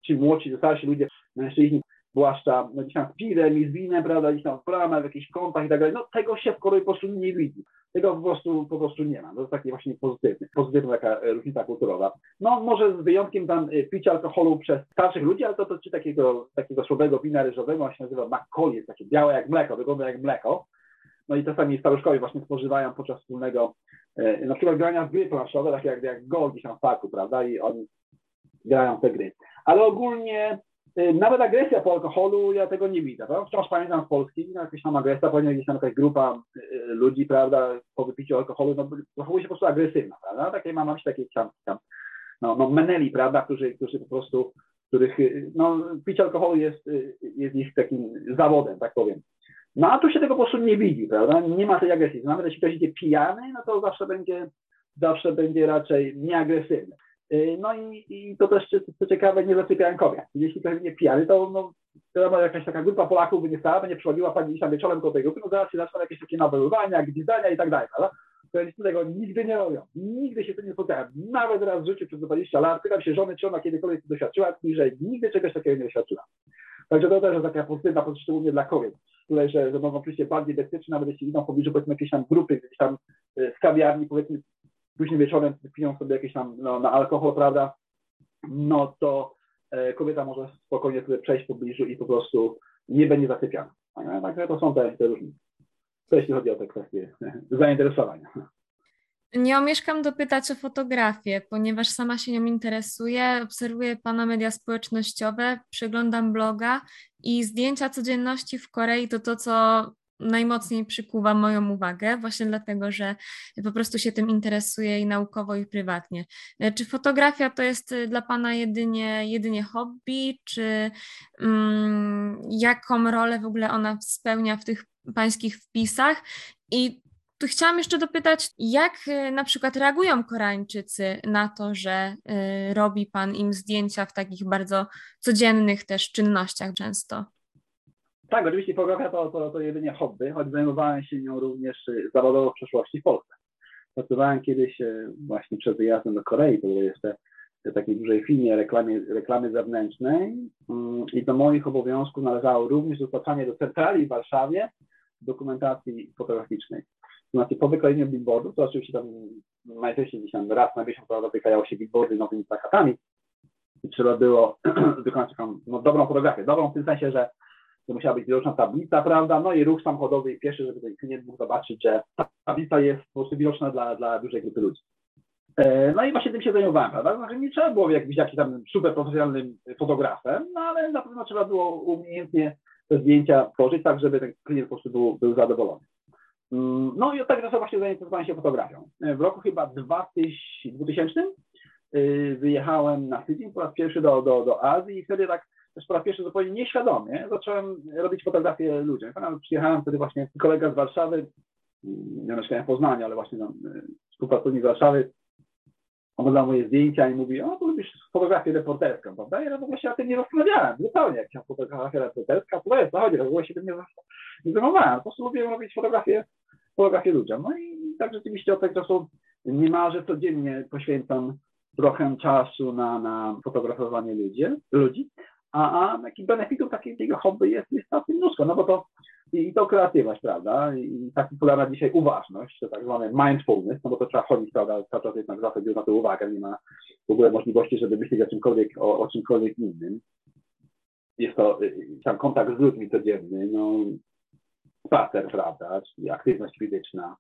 ci młodsi, starsi ludzie, mężczyźni, zwłaszcza no, gdzieś tam z pirem i z winem, prawda, gdzieś tam w bramach, w jakichś kątach i tak dalej, no tego się w Korei po prostu nie widzi. Tego po prostu, po prostu nie ma. To jest taki właśnie pozytywny, pozytywna taka różnica kulturowa. No może z wyjątkiem tam e, picia alkoholu przez starszych ludzi, ale to, to czy takiego, takiego słabego wina ryżowego, on się nazywa McCoy, jest takie białe jak mleko, wygląda jak mleko. No i czasami staruszkowie właśnie spożywają podczas wspólnego, e, na przykład grania w gry planszowe, takie jak, jak gol gdzieś tam w parku, prawda, i oni grają te gry. Ale ogólnie nawet agresja po alkoholu, ja tego nie widzę. Prawda? Wciąż pamiętam z Polski, no, jakaś tam agresja, powinna gdzieś tam jakaś grupa e, ludzi, prawda, po wypiciu alkoholu, no, zachowuje się po prostu agresywna, prawda? Takie mam myśli, takie tam, tam no, no meneli, prawda, którzy, którzy po prostu, których, no, picie alkoholu jest, jest ich takim zawodem, tak powiem. No a tu się tego po prostu nie widzi, prawda? Nie ma tej agresji. Nawet jeśli ktoś idzie pijany, no to zawsze będzie, zawsze będzie raczej nieagresywny. Y, no i, i to też, co ciekawe, nie zaczepiają kobiet. Jeśli ktoś nie pijany, to no, wiadomo, jakaś taka grupa Polaków by nie stała, będzie przychodziła pani tam wieczorem do tej grupy, no zaraz się zaczną jakieś takie nawoływania, gwizdania i tak dalej, prawda? Kobiety tego nigdy nie robią. Nigdy się tym nie spotkają. Nawet raz w życiu przez 20 lat pytam się żony, czy ona kiedykolwiek doświadczyła, że nigdy czegoś takiego nie doświadczyła. Także to też jest taka pozytywna, szczególnie dla kobiet tutaj, że, że mogą oczywiście bardziej bezpiecznie, nawet jeśli idą w pobliżu powiedzmy jakiejś tam grupy, gdzieś tam z kawiarni, powiedzmy później wieczorem piją sobie jakieś tam no, na alkohol, prawda, no to e, kobieta może spokojnie sobie przejść w pobliżu i po prostu nie będzie zasypiana. Także to są te, te różnice. To jeśli chodzi o te kwestie zainteresowania. Nie omieszkam dopytać o fotografię, ponieważ sama się nią interesuję, obserwuję Pana media społecznościowe, przeglądam bloga i zdjęcia codzienności w Korei to to, co najmocniej przykuwa moją uwagę, właśnie dlatego, że po prostu się tym interesuję i naukowo, i prywatnie. Czy fotografia to jest dla Pana jedynie, jedynie hobby, czy um, jaką rolę w ogóle ona spełnia w tych pańskich wpisach? I tu chciałam jeszcze dopytać, jak y, na przykład reagują Koreańczycy na to, że robi Pan im zdjęcia w takich bardzo codziennych też czynnościach często? Tak, oczywiście fotografia to, to, to jedynie hobby, choć zajmowałem się nią również y, zawodowo w przeszłości w Polsce. Pracowałem kiedyś właśnie przed wyjazdem do Korei, to było jeszcze w takiej dużej firmie reklamy, reklamy zewnętrznej mm, i do moich obowiązków należało również dostarczanie do centrali w Warszawie dokumentacji fotograficznej znaczy po wyklejeniu billboardu, to oczywiście tam najczęściej gdzieś tam raz na miesiąc prawda, się billboardy nowymi plakatami i trzeba było wykonać taką no, dobrą fotografię. Dobrą w tym sensie, że to musiała być widoczna tablica, prawda, no i ruch samochodowy i pieszy, żeby ten klient mógł zobaczyć, że ta tablica jest po prostu widoczna dla, dla dużej grupy ludzi. E, no i właśnie tym się zajmowałem, prawda? Znaczy nie trzeba było być jakimś tam super profesjonalnym fotografem, no ale na pewno trzeba było umiejętnie te zdjęcia tworzyć tak, żeby ten klient po prostu był, był zadowolony. Mm, no i od tego czasu właśnie zainteresowałem się fotografią. W roku chyba 2000 y, wyjechałem na tydzień po raz pierwszy do, do, do Azji i wtedy tak też po raz pierwszy zupełnie nieświadomie zacząłem robić fotografię ludziom. Przyjechałem wtedy właśnie kolega z Warszawy, mm, ja mieszkałem w Poznaniu, ale właśnie no, współpracownik z Warszawy, oglądał moje zdjęcia i mówi, o, to lubisz fotografię reporterską, prawda? Ja w ogóle się o tym nie zastanawiałem, zupełnie, jak chciałem fotografię reporterska, to jest, to chodzi, w ogóle się tym nie, zajmowałem, po prostu lubiłem robić fotografię fotografię ludziom. No i tak rzeczywiście od tego czasu niemalże codziennie poświęcam trochę czasu na, na fotografowanie ludzi, ludzi a, a takich benefitów takiego hobby jest, jest całkiem mnóstwo, no bo to i to kreatywność, prawda, i tak popularna dzisiaj uważność, to tak zwany mindfulness, no bo to trzeba chodzić, prawda, cały czas jednak zawsze na to uwagę, nie ma w ogóle możliwości, żeby myśleć o czymkolwiek, o, o czymkolwiek innym. Jest to y, tam kontakt z ludźmi codzienny, no spacer, prawda, czyli aktywność fizyczna.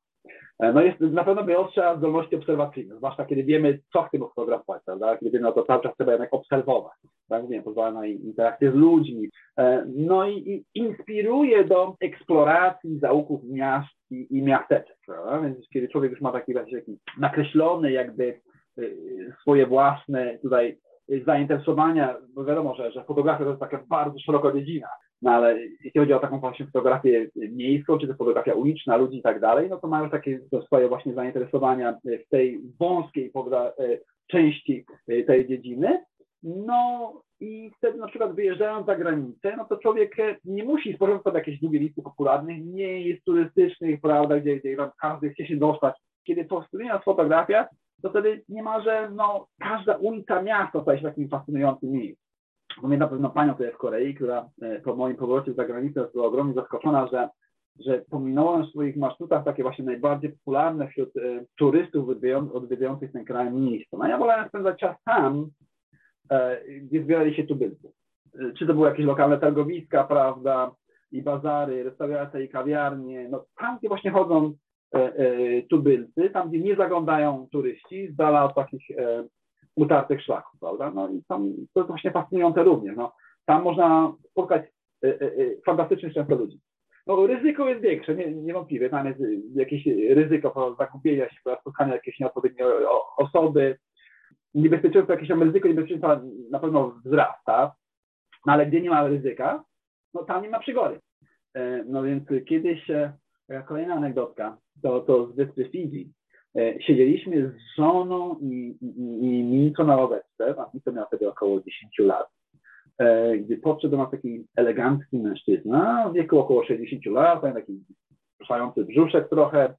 E, no jest na pewno wyostrza zdolności obserwacyjne, zwłaszcza kiedy wiemy, co chcemy fotografować, prawda? Kiedy wiemy, no to cały czas trzeba jednak obserwować. Tak mówię, pozwala na interakcję z ludźmi. E, no i, i inspiruje do eksploracji zaułków miast i, i miasteczek, prawda? Więc kiedy człowiek już ma taki, taki nakreślony jakby y, swoje własne tutaj zainteresowania, bo wiadomo, że, że fotografia to jest taka bardzo szeroka dziedzina, No ale jeśli chodzi o taką właśnie fotografię miejską, czy to fotografia uliczna, ludzi i tak dalej, no to mają takie swoje właśnie zainteresowania w tej wąskiej części tej dziedziny. No i wtedy na przykład wyjeżdżając za granicę, no to człowiek nie musi sporządzać jakieś długie listy popularnych, nie jest turystycznych, prawda, gdzie, gdzie każdy chce się dostać. Kiedy powstanie nas fotografia, to wtedy niemalże no, każda ulica miasta staje się takim fascynującym miejscem. Pamiętam pewną panią tutaj w Korei, która e, po moim powrocie za granicę była ogromnie zaskoczona, że, że pominąłem w swoich marszrutach takie właśnie najbardziej popularne wśród e, turystów odwiedzających ten kraj miejsca. No ja wolałem spędzać czas tam, e, gdzie zbierali się tubylcy. E, czy to były jakieś lokalne targowiska, prawda, i bazary, restauracje i kawiarnie, no tam, gdzie właśnie chodzą e, e, tubylcy, tam, gdzie nie zaglądają turyści, z dala od takich utartych szlaków, prawda? No i tam to jest właśnie fascynujące również. No, tam można spotkać y, y, y, fantastycznych często ludzi. No, ryzyko jest większe, nie, niewątpliwie. Tam jest jakieś ryzyko zakupienia się, spotkania jakiejś nieodpowiedniej osoby. Niebezpieczeństwo, jakieś tam ryzyko niebezpieczeństwa na pewno wzrasta, no ale gdzie nie ma ryzyka, no tam nie ma przygody. E, no więc kiedyś, e, kolejna anegdotka, to, to z wyspy Fidżi. E, siedzieliśmy z żoną i, i, i na ławeczce, a Mico miał wtedy około 10 lat, e, gdy podszedł do nas taki elegancki mężczyzna w wieku około 60 lat, taki ruszający brzuszek trochę,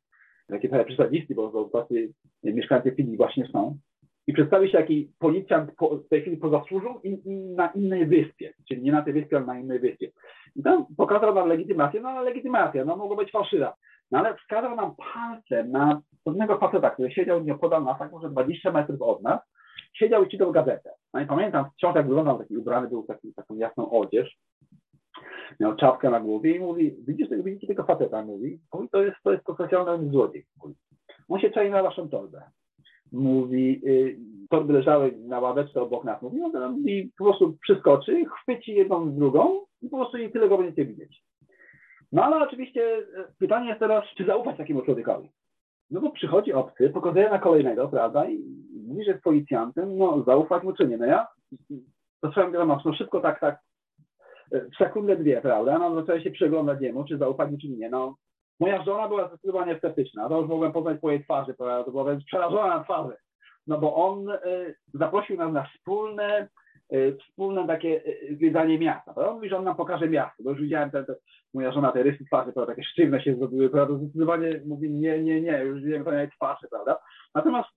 taki trochę przesadzisty, bo, tacy mieszkańcy Filii właśnie są. I przedstawił się jaki policjant po, w tej chwili poza służbą i, i, na innej wyspie, czyli nie na tej wyspie, ale na innej wyspie. I tam pokazał nam legitymację, no legitymacja, no mogła być fałszywa. No ale wskazał nam palcem na pewnego faceta, który siedział nieopodal nas, tak może 20 metrów od nas, siedział i czytał gazetę. No i pamiętam wciąż jak wyglądał taki ubrany, był taki, taką jasną odzież, miał czapkę na głowie i mówi, widzisz widzicie tego faceta, mówi, mówi to jest, to jest profesjonalny złodziej. Mówi. On się czai na waszą torbę. Mówi, y, torby leżały na ławeczce obok nas, mówi, on i po prostu przyskoczy, chwyci jedną z drugą i po prostu i tyle go będziecie widzieć. No ale oczywiście e, pytanie jest teraz, czy zaufać takiemu człowiekowi? No bo przychodzi obcy, pokazuje na kolejnego, prawda, i mówi, że jest policjantem, no zaufać mu czy nie. No ja zacząłem wiadomo, no szybko tak, tak, e, w sekundę dwie, prawda, no zacząłem się przeglądać jemu, czy zaufać mu czy nie. No moja żona była zdecydowanie sceptyczna, to już mogłem poznać po jej twarzy, prawda, to była przerażona na twarzy. No bo on y, zaprosił nas na wspólne wspólne takie e, zwiedzanie miasta. On mówi, że on nam pokaże miasto, bo już widziałem te, te moja żona, te rysy twarzy, prawda, takie sztywne się zrobiły, prawda, zdecydowanie mówi nie, nie, nie, już widziałem to twarzy, prawda. Natomiast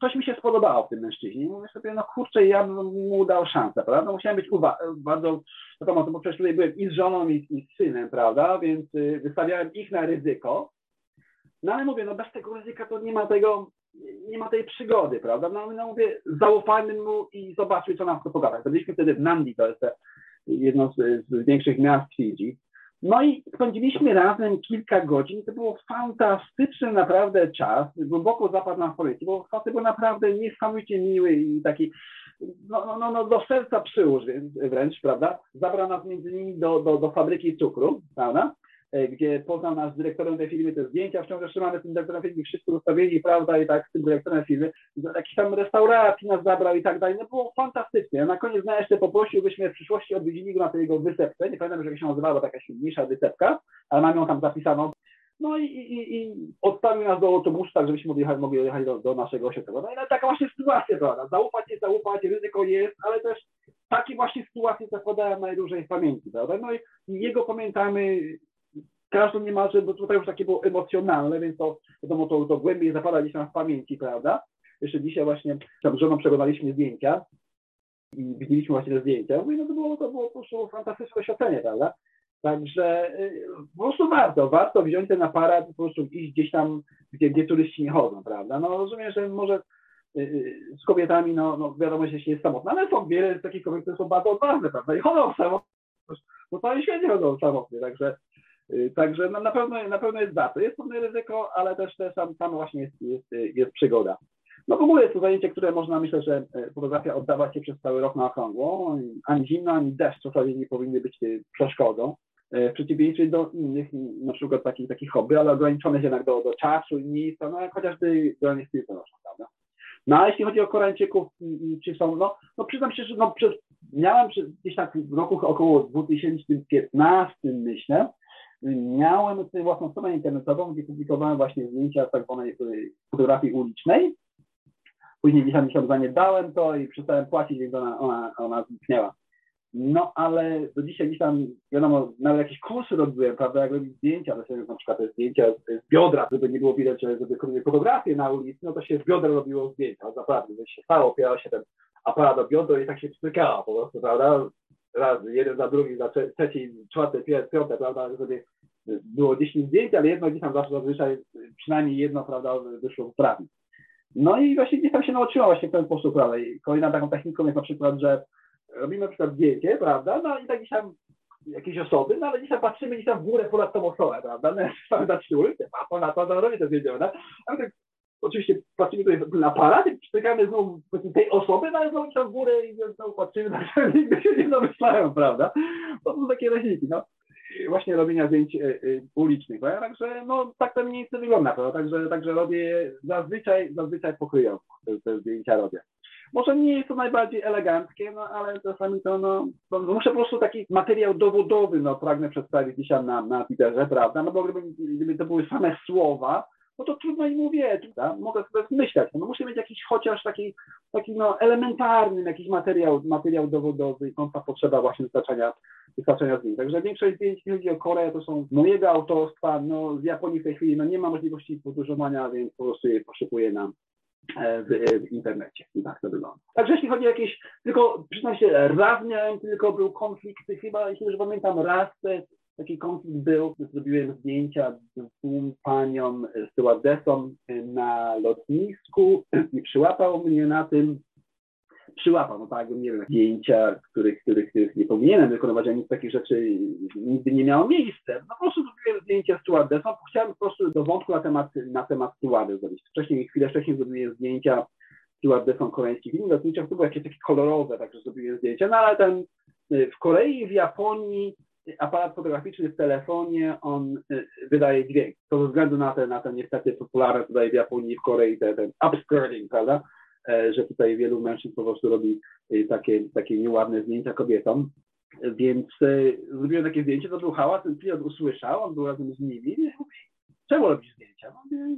coś mi się spodobało w tym mężczyźnie. Mówię sobie, no kurczę, ja bym mu dał szansę, prawda? No musiałem być uwa- bardzo, wiadomo, bo przecież tutaj byłem i z żoną, i, i z synem, prawda? Więc y, wystawiałem ich na ryzyko. No ale mówię, no bez tego ryzyka to nie ma tego, nie ma tej przygody, prawda? No, no mówię, zaufajmy mu i zobaczmy, co nam chce pogadać. Byliśmy wtedy w Nandi, to jest jedno z, z większych miast Fidżi. No i spędziliśmy razem kilka godzin. To był fantastyczny naprawdę czas. Głęboko zapadł nam w policji, bo facet był naprawdę niesamowicie miły i taki no, no, no, no do serca przyłóż wręcz, prawda? Zabrał nas między innymi do, do, do fabryki cukru, prawda? E, gdzie poznał nas z dyrektorem tej firmy, te zdjęcia wciąż jeszcze mamy z tym dyrektorem firmy, wszyscy ustawieni, prawda, i tak z tym dyrektorem firmy, do jakiejś tam restauracji nas zabrał i tak dalej, no było fantastycznie. Na koniec dnia jeszcze poprosił, byśmy w przyszłości odwiedzili go na tej jego wysepce, nie pamiętam, jak się nazywała, taka mniejsza wysepka, ale mam ją tam zapisaną, no i, i, i odstawił nas do autobusu, tak żebyśmy mogli, mogli jechać do, do naszego ośrodka. No i taka właśnie sytuacja, prawda? Zaufać nie zaufać, ryzyko jest, ale też takie właśnie sytuacje zakładają najdłużej w pamięci, prawda? No i jego pamiętamy każdy niemalże, bo tutaj już takie było emocjonalne, więc to wiadomo, to, to głębiej zapada gdzieś tam w pamięci, prawda? Jeszcze dzisiaj właśnie z żoną przeglądaliśmy zdjęcia i widzieliśmy właśnie te zdjęcia. Mówię, no to było, to było po prostu fantastyczne doświadczenie, prawda? Także y, po prostu warto, warto wziąć ten aparat po prostu iść gdzieś tam, gdzie, gdzie turyści nie chodzą, prawda? No rozumiem, że może y, y, z kobietami, no, no wiadomo, że się jest samotna, ale są wiele takich kobiet, które są bardzo odważne, prawda? I chodzą samotnie, po całym świecie chodzą samotnie, także także no, na, pewno, na pewno jest warto. Jest pewne ryzyko, ale też, też tam, tam właśnie jest, jest, jest przygoda. No w ogóle jest to zajęcie, które można, myślę, że e, fotografia oddawać się przez cały rok na okrągło. Ani zimno, ani deszcz w nie powinny być e, przeszkodą. E, w przeciwieństwie do innych, na przykład takich, takich hobby, ale ograniczone się jednak do, do czasu i miejsca, no chociażby granie z piłką prawda? No a jeśli chodzi o Koreańczyków, czy są, no, no przyznam się, że no, przez, miałem gdzieś tak w roku około 2015 myślę, miałem własną stronę internetową, gdzie publikowałem właśnie zdjęcia tak zwanej y, fotografii ulicznej. Później gdzieś tam, tam zaniedbałem to i przestałem płacić, więc ona, ona, ona zniknęła. No ale do dzisiaj gdzieś tam, wiadomo, nawet jakieś kursy robiłem, prawda, jak robić zdjęcia, to się na przykład te zdjęcia z biodra, żeby nie było widać, że żeby robić fotografię na ulicy, no to się z biodra robiło zdjęcia, naprawdę, to się stało, opierał się ten aparat do biodra i tak się przytykało po prostu, prawda, raz, jeden za drugi, za trzeci, czwarty, piąty, prawda, żeby było 10 zdjęć, ale jedno gdzieś tam zawsze zazwyczaj, przynajmniej jedno, prawda, wyszło poprawnie. No i właśnie gdzieś tam się nauczyłem właśnie w ten sposób, prawda, i kolejną taką techniką jest na przykład, że robimy na przykład zdjęcie, prawda, no i tak gdzieś tam jakieś osoby, no ale gdzieś tam patrzymy gdzieś tam w górę ponad tą osobę, prawda, no tam dać ulicę, a ponad to, to robię to zdjęcie, prawda, ale tak oczywiście patrzymy tutaj na aparat przytykamy znowu tej osoby, no ale w górę i znowu patrzymy, tak nigdy się nie domyślają, prawda, to są takie techniki, no właśnie robienia zdjęć e, e, ulicznych, tak? także no tak to mniej więcej wygląda, prawda? Także, także robię zazwyczaj, zazwyczaj pokryjąco te, te zdjęcia robię. Może nie jest to najbardziej eleganckie, no ale czasami to, no, no, muszę po prostu taki materiał dowodowy, no, pragnę przedstawić dzisiaj na, na Twitterze, prawda, no bo gdyby, gdyby to były same słowa, no to trudno im uwierzyć, tak? mogę sobie myśleć, no muszę mieć jakiś chociaż taki, taki no, elementarny jakiś materiał, materiał dowodowy i ta potrzeba właśnie wystarczania, wystarczania zdjęć. Także większość zdjęć, jeśli chodzi o Koreę, to są mojego autorstwa, no z Japonii w tej chwili no, nie ma możliwości podróżowania, więc po prostu je poszukuję na, E, w, w, internecie. Tak to wygląda. Także jeśli chodzi o jakieś, tylko przyznam się, raz miałem tylko był konflikt, chyba, jeśli już pamiętam, raz taki konflikt był, zrobiłem zdjęcia dwóm paniom stewardesom na lotnisku i przyłapał mnie na tym przyłapał, no tak, nie wiem, zdjęcia, których, których, których nie powinienem wykonywać, a nic takich rzeczy nigdy nie miało miejsca. No po prostu zrobiłem zdjęcia stewardessom, chciałem po prostu do wątku na temat, na temat stewardes zrobić. Wcześniej, chwilę wcześniej zrobiłem zdjęcia stewardesom koreańskich linii lotniczych, to były jakieś takie kolorowe, także zrobiłem zdjęcia, no ale ten w Korei, w Japonii aparat fotograficzny w telefonie, on y, wydaje dźwięk. To ze względu na te, na te niestety popularne tutaj w Japonii, w Korei, ten, ten upskirting, prawda? E, że tutaj wielu mężczyzn po prostu robi y, takie, takie nieładne zdjęcia kobietom. Więc e, zrobiłem takie zdjęcie, to był hałas, ten klient usłyszał, on był razem z nimi i mówi, czemu robisz zdjęcia? No, mówię,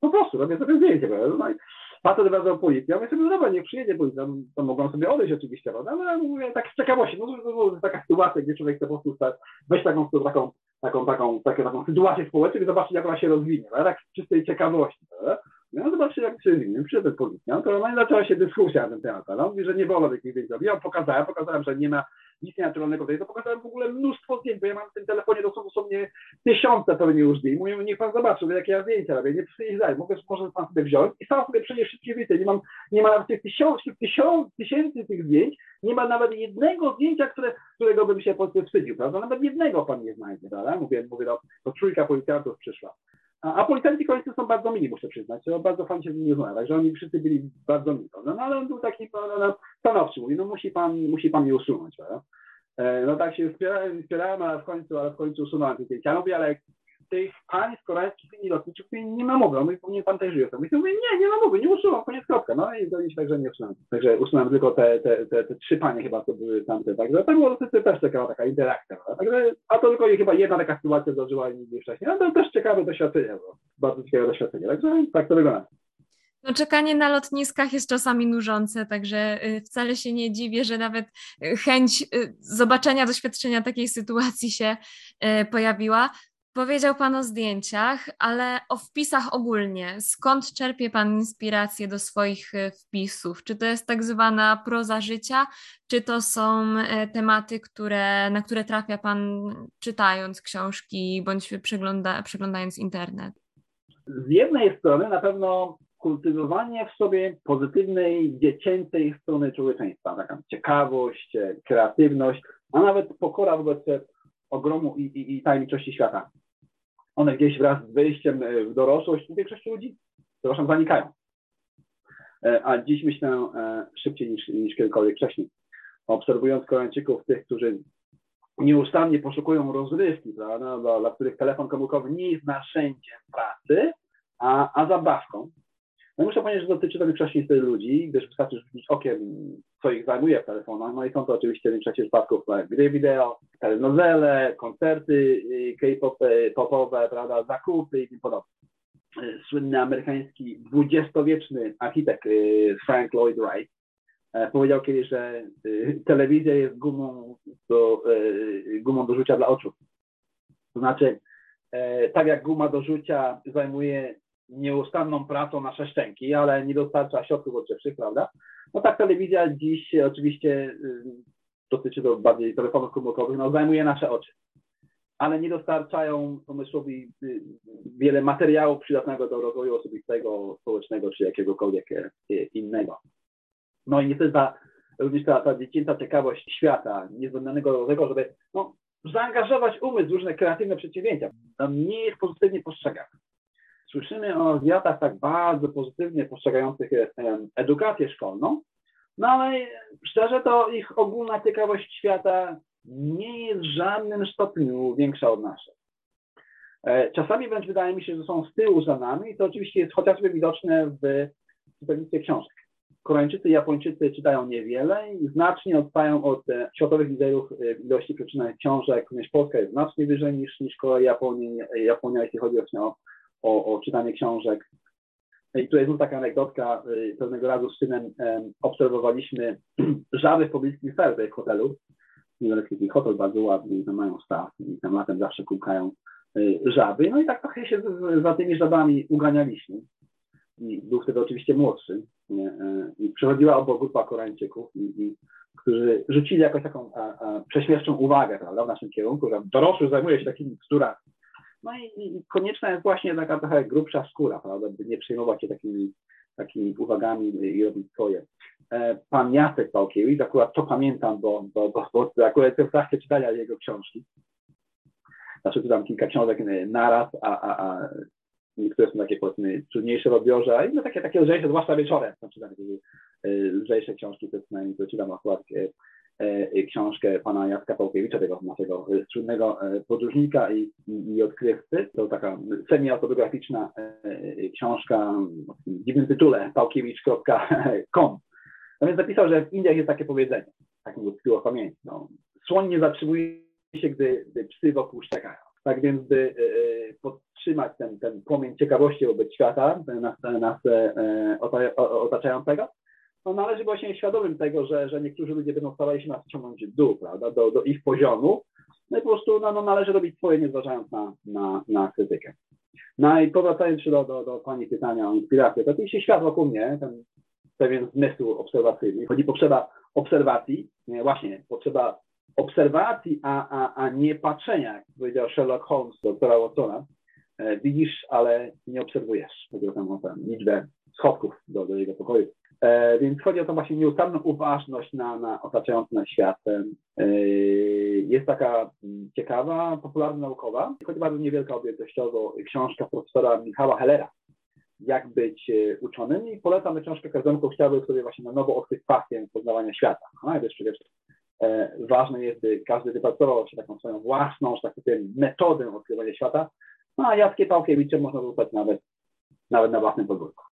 po prostu robię sobie zdjęcie. No i facet wezwał policję, ja mówię sobie, no dobra, nie przyjedzie policja, to mogą sobie odejść oczywiście, prawda? ale mówię tak z ciekawości, no to jest taka sytuacja, gdzie człowiek chce po prostu weź taką, taką, taką, taką, taką, taką sytuację społeczną i zobaczyć, jak ona się rozwinie, prawda? tak z czystej ciekawości? No zobaczcie, jak się zmienił. Przyszedł policjant, to normalnie zaczęła się dyskusja na ten temat. On mówi, że nie wolno takich zdjęć robić. Ja pokazałem, pokazałem, że nie ma nic nienaturalnego tutaj. To pokazałem w ogóle mnóstwo zdjęć, bo ja mam w tym telefonie dosłownie tysiące pewnie już zdjęć. Mówię, niech pan zobaczy, jakie ja zdjęcia robię. Nie przyjeżdżaj, mogę, może pan sobie wziąć i sam sobie przenieść wszystkie zdjęcia. Nie mam, nie ma nawet tych tysiąc, tysiąc, tysięcy tych zdjęć, nie ma nawet jednego zdjęcia, które, którego bym się po prostu wstydził, prawda? Nawet jednego pan nie znajdzie, prawda? Mówię, mówię, no, to trójka policjantów przyszła. A, a policjanci końcu są bardzo mili, muszę przyznać. To bardzo fajnie się z nimi rozmawia, że oni wszyscy byli bardzo mili. No, no ale on był taki no, no, stanowczy, mówi, no musi pan, musi pan mnie usunąć. Prawda? E, no tak się wspierałem, wspierałem, ale w końcu, ale w końcu usunąłem te zdjęcia. Ja mówię, ale tych państw koreańskich linii lotniczych nie ma mowy. On mówi, powinien pan też żyje. Ja mówię, nie, nie ma mowy, nie usuwam, koniec kropka. No i do nich także nie usunąłem. Także usunąłem tylko te, te, te, te, trzy panie chyba, to były tamte. Także to było dosyć też ciekawa taka interakcja. Także, a to tylko chyba jedna taka sytuacja zdarzyła nigdy wcześniej. No to też ciekawe doświadczenie, bo bardzo ciekawe doświadczenie. Także tak to wygląda. No, czekanie na lotniskach jest czasami nużące, także y, wcale się nie dziwię, że nawet y, chęć y, zobaczenia, doświadczenia takiej sytuacji się pojawiła. Powiedział Pan o zdjęciach, ale o wpisach ogólnie. Skąd czerpie Pan inspirację do swoich e, wpisów? Czy to jest tak zwana proza życia, czy to są e, tematy, które, na które trafia Pan czytając książki bądź przegląda, przeglądając internet? Z jednej strony na pewno kultywowanie w sobie pozytywnej, dziecięcej strony człowieczeństwa, taka ciekawość, e, kreatywność, a nawet pokora wobec ogromu i, i, i tajemniczości świata one gdzieś wraz z wyjściem e, w dorosłość u większości ludzi, przepraszam, zanikają. E, a dziś myślę e, szybciej niż, niż kiedykolwiek wcześniej. Obserwując Koreańczyków, tych, którzy nieustannie poszukują rozrywki, dla, dla których telefon komórkowy nie jest narzędziem pracy, a, a zabawką, Muszę powiedzieć, że dotyczy to większości ludzi, gdyż wystarczy rzucić okiem, co ich zajmuje w telefonach. No i są to oczywiście w większości przypadków gry wideo, telenowele, koncerty y, K-popowe, prawda, zakupy i tym podobne. Y, słynny amerykański dwudziestowieczny architekt y, Frank Lloyd Wright powiedział kiedyś, że telewizja jest gumą do, gumą do rzucia dla oczu. To znaczy, tak jak guma do rzucia zajmuje nieustanną pracą nasze szczęki, ale nie dostarcza środków odżywczych, prawda? No tak telewizja dziś oczywiście y, dotyczy to bardziej telefonów komórkowych, no zajmuje nasze oczy, ale nie dostarczają umysłowi y, wiele materiału przydatnego do rozwoju osobistego, społecznego czy jakiegokolwiek y, innego. No i niestety ta, również ta, ta dziecięca ciekawość świata, niezbędnego do tego, żeby no, zaangażować umysł w różne kreatywne przedsięwzięcia, nie jest pozytywnie postrzegana słyszymy o Azjatach tak bardzo pozytywnie postrzegających edukację szkolną, no ale szczerze to ich ogólna ciekawość świata nie jest w żadnym stopniu większa od naszej. E, czasami wręcz wydaje mi się, że są z tyłu za nami i to oczywiście jest chociażby widoczne w czytelnictwie książek. Koreańczycy i Japończycy czytają niewiele i znacznie odstają od e, światowych liderów e, ilości przeczytanych książek. Również Polska jest znacznie wyżej niż, niż Korea Japonia, Japonia, jeśli chodzi o o, o czytanie książek. I tutaj znów taka anegdotka. Y, pewnego razu z synem obserwowaliśmy żaby w pobliskich serwach hotelu. Niedaleki hotel bardzo ładny tam mają staw i tam latem zawsze kukają y, żaby. No i tak trochę się za tymi żabami uganialiśmy. I był wtedy oczywiście młodszy. E, I przychodziła obok grupa Koreańczyków, i, i, którzy rzucili jakąś taką a, a, prześmieszczą uwagę prawda, w naszym kierunku, że dorosły zajmuje się takimi bzdurami. No i, i konieczna jest właśnie taka trochę grubsza skóra, prawda, by nie przejmować się takimi, takimi uwagami i robić swoje. E, pan Jacek Pałkiewicz, akurat to pamiętam, bo, bo, bo, bo akurat w trakcie czytania jego książki. Znaczy czytam kilka książek naraz, a, a, a niektóre są takie powiedzmy trudniejsze w odbiorze, a inne takie, takie lżejsze, zwłaszcza wieczorem. Znaczy, takie lżejsze książki, to przynajmniej to czytam akurat e, E, książkę pana Jacka Pałkiewicza, tego naszego słynnego e, podróżnika i, i odkrywcy. To taka semi-autobiograficzna e, książka o dziwnym tytule pałkiewicz.com. No więc napisał, że w Indiach jest takie powiedzenie, tak mi utkwiło pamięć. No, słoń nie zatrzymuje się, gdy, gdy psy wokół szczekają. Tak więc, by podtrzymać ten, ten płomień ciekawości wobec świata, nas, nas otaczającego, no należy właśnie świadomym tego, że, że niektórzy ludzie będą starali się nas ciągnąć w dół, prawda, do, do ich poziomu, no i po prostu no, no, należy robić swoje, nie zważając na, na, na krytykę. No i powracając do, do, do Pani pytania o inspirację, to oczywiście świat wokół mnie, ten pewien zmysł obserwacyjny, chodzi potrzeba obserwacji, nie, właśnie potrzeba obserwacji, a, a, a nie patrzenia, jak powiedział Sherlock Holmes do doktora Watsona, e, widzisz, ale nie obserwujesz. Chodzi o tę liczbę schodków do, do jego pokoju. E, więc chodzi o tą właśnie nieustanną uważność na, na otaczający nas świat. E, jest taka mm, ciekawa, popularna naukowa, choć bardzo niewielka objętościowo, książka profesora Michała Hellera, jak być e, uczonym i polecam książkę każdemu, kto chciałby sobie właśnie na nowo odkryć pasję poznawania świata. No i przecież ważne jest, by każdy wypracował się taką swoją własną, że tak powiem, metodę odkrywania świata, no a Jackie Pałkiewicze można zostać nawet, nawet na własnym podwórku.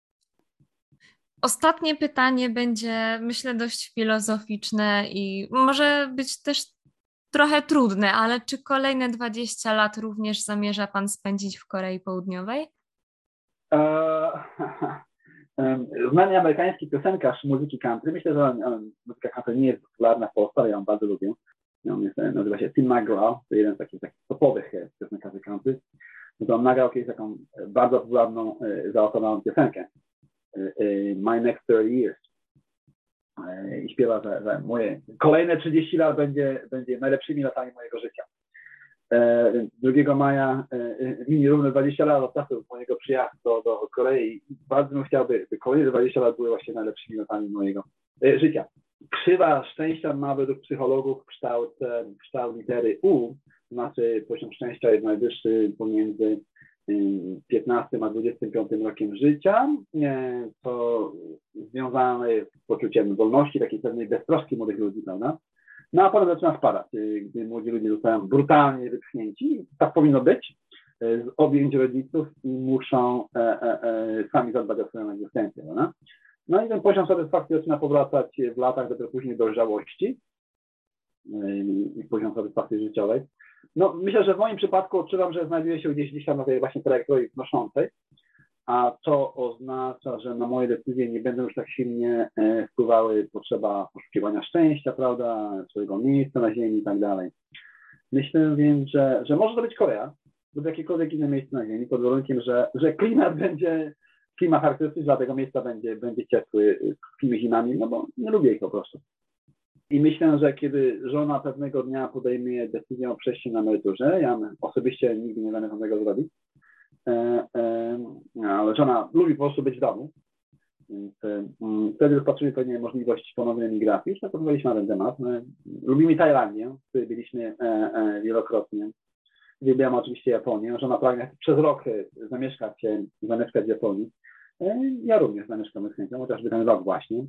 Ostatnie pytanie będzie, myślę, dość filozoficzne i może być też trochę trudne, ale czy kolejne 20 lat również zamierza Pan spędzić w Korei Południowej? Znany amerykański piosenkarz muzyki country, myślę, że muzyka country nie jest popularna w Polsce, ale ja ją bardzo lubię. On jest, nazywa się Tim McGraw, to jeden z takich, takich topowych piosenkarzy country. No on nagrał kiedyś taką bardzo popularną, e, zaotowaną piosenkę. My Next 30 Years. I śpiewa, że, że moje kolejne 30 lat będzie, będzie najlepszymi latami mojego życia. 2 maja minie równe 20 lat od czasu mojego przyjazdu do, do Korei. Bardzo bym chciał, by, kolejne 20 lat były właśnie najlepszymi latami mojego e, życia. Krzywa szczęścia ma według psychologów kształt, kształt litery U, znaczy poziom szczęścia jest najwyższy pomiędzy 15 a 25 rokiem życia, co związane jest z poczuciem wolności, takiej pewnej beztroski młodych ludzi, prawda? No a potem zaczyna spadać, gdy młodzi ludzie zostają brutalnie wypchnięci. Tak powinno być. z objęć rodziców i muszą e, e, e, sami zadbać o swoją egzystencję. No, no i ten poziom satysfakcji zaczyna powracać w latach dopiero później dojrzałości i poziom satysfakcji życiowej. No, myślę, że w moim przypadku odczuwam, że znajduję się gdzieś, tam na tej właśnie trajektorii wnoszącej, a to oznacza, że na moje decyzje nie będą już tak silnie wpływały potrzeba poszukiwania szczęścia, prawda, swojego miejsca na ziemi i tak dalej. Myślę więc, że, że może to być Korea lub jakiekolwiek inne miejsce na Ziemi, pod warunkiem, że, że klimat będzie, klimat charakterystyczny dla tego miejsca będzie, będzie ciepły tymi zimami, no bo nie lubię ich po prostu. I myślę, że kiedy żona pewnego dnia podejmie decyzję o przejściu na emeryturze, ja osobiście nigdy nie będę tego zrobić, e, e, ale żona lubi po prostu być w domu, więc e, wtedy rozpatrzymy pewnie możliwość ponownej emigracji. Już rozmawialiśmy na ten temat. My lubimy Tajlandię, w której byliśmy wielokrotnie. Uwielbiamy oczywiście Japonię. Żona pragnie przez rok zamieszkać, zamieszkać w Japonii. Ja również zamieszkam z chęcią, chociażby ten rok właśnie.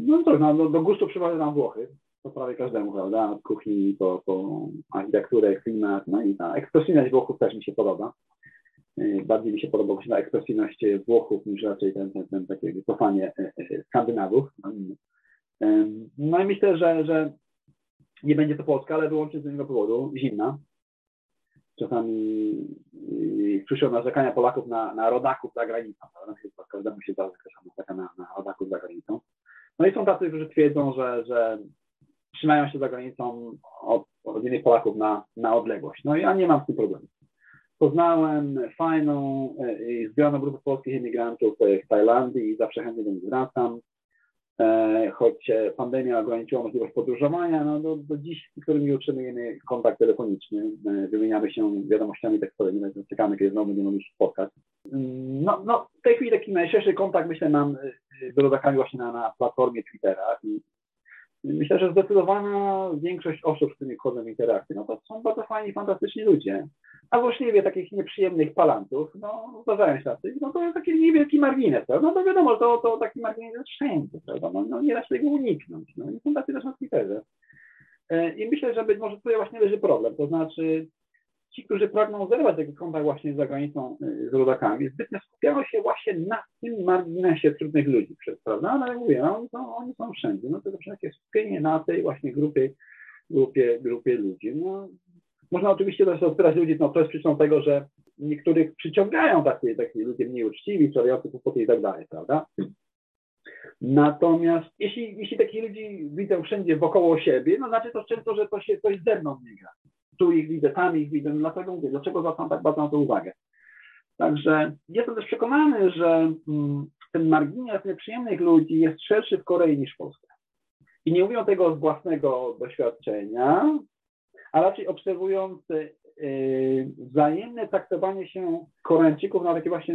No to no, do gustu przypadły nam Włochy. To prawie każdemu, prawda? Od kuchni po, po architekturę, klimat, no i ta ekspresyjność Włochów też mi się podoba. Y, bardziej mi się podoba właśnie ta ekspresyjność Włochów niż raczej ten, ten, ten takie wycofanie e, e, Skandynawów. No i myślę, że, że nie będzie to Polska, ale wyłącznie z innego powodu, zimna. Czasami słyszę narzekania Polaków na, na rodaków za granicą. Chyba każdemu się zdarza jakaś na, na rodaków za granicą. No i są tacy, którzy twierdzą, że, że trzymają się za granicą od, od innych Polaków na, na odległość. No i ja nie mam z tym problemu poznałem fajną e, i zgraną grupę polskich imigrantów w Tajlandii i zawsze chętnie do nich wracam. E, choć pandemia ograniczyła możliwość podróżowania, no do, do dziś z którymi utrzymujemy kontakt telefoniczny, e, wymieniamy się wiadomościami tekstowymi, więc czekamy, kiedy znowu będziemy mogli się spotkać. No, no, w tej chwili taki najszerszy kontakt, myślę, mam z rodakami właśnie na, na platformie Twittera i myślę, że zdecydowana większość osób, z którymi wchodzę w interakcję, no to są bardzo fajni, fantastyczni ludzie. A złośliwie takich nieprzyjemnych palantów, no zdarzają się tacy, no to jest taki niewielki margines, prawda? No to wiadomo, to, to taki margines jest wszędzie, prawda? No, no nie da się tego uniknąć, no i są tacy też na Twitterze. E, I myślę, że być może tutaj właśnie leży problem, to znaczy ci, którzy pragną zerwać taki kontakt właśnie z zagranicą, z rodakami, zbytnio skupiają się właśnie na tym marginesie trudnych ludzi, prawda? Ale jak mówię, no, oni, są, wszędzie. No to takie skupienie na tej właśnie grupie, grupie, grupie ludzi. No, można oczywiście też odpierać ludzi, no to jest przyczyną tego, że niektórych przyciągają takie, takie ludzie mniej uczciwi, sprzedający kłopoty i tak dalej, prawda? Natomiast jeśli, jeśli takich ludzi widzę wszędzie wokoło siebie, no znaczy to często, że to się coś ze mną nie gra tu ich widzę, tam ich widzę, dlatego mówię, dlaczego zwracam tak bardzo na to uwagę. Także jestem też przekonany, że mm, ten margines nieprzyjemnych ludzi jest szerszy w Korei niż w Polsce. I nie mówią tego z własnego doświadczenia, a raczej obserwując yy, wzajemne traktowanie się Koreańczyków na takie właśnie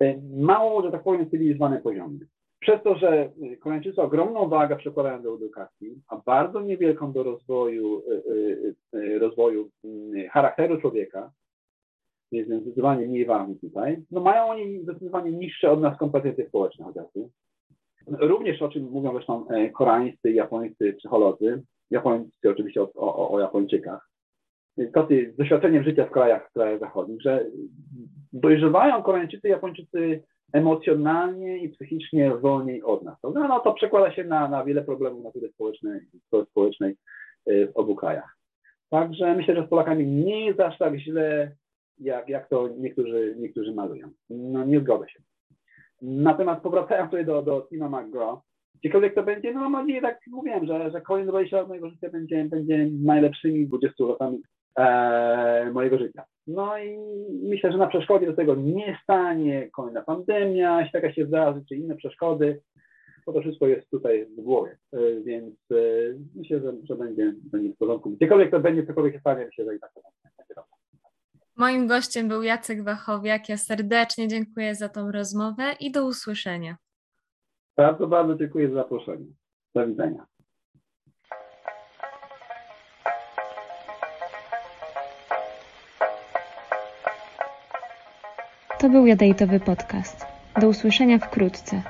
yy, mało, że tak powiem, cywilizowane poziomy. Przez to, że Koreańczycy ogromną wagę przekładają do edukacji, a bardzo niewielką do rozwoju, y, y, y, rozwoju mm, charakteru człowieka, jest zdecydowanie mniej ważny tutaj, no mają oni zdecydowanie niższe od nas kompetencje społeczne chociażby. Również o czym mówią zresztą e, koreańscy, japońscy psycholodzy, japońscy oczywiście o, o, o Japończykach, tacy z doświadczeniem życia w krajach, w krajach zachodnich, że dojrzewają Koreańczycy, Japończycy emocjonalnie i psychicznie wolniej od nas. No, no to przekłada się na, na wiele problemów natury społecznej, społecznej y, w obu krajach. Także myślę, że z Polakami nie jest aż tak źle, jak, jak to niektórzy, niektórzy malują. No nie zgodzę się. Natomiast powracając tutaj do, do Tima McGraw, gdziekolwiek to będzie, no mam nadzieję, tak mówiłem, że, że kolejne 20 lat mojego życia będzie, będzie najlepszymi 20 latami e, mojego życia. No i myślę, że na przeszkodzie do tego nie stanie kolejna pandemia, jeśli taka się zdarzy, czy inne przeszkody, bo to wszystko jest tutaj w głowie, e, więc e, myślę, że, że będzie, będzie w porządku. Gdziekolwiek to będzie, cokolwiek się stanie, myślę, że i tak to będzie. Moim gościem był Jacek Wachowiak. Ja serdecznie dziękuję za tą rozmowę i do usłyszenia. Bardzo, bardzo dziękuję za zaproszenie. Do widzenia. To był Jadejtowy Podcast. Do usłyszenia wkrótce.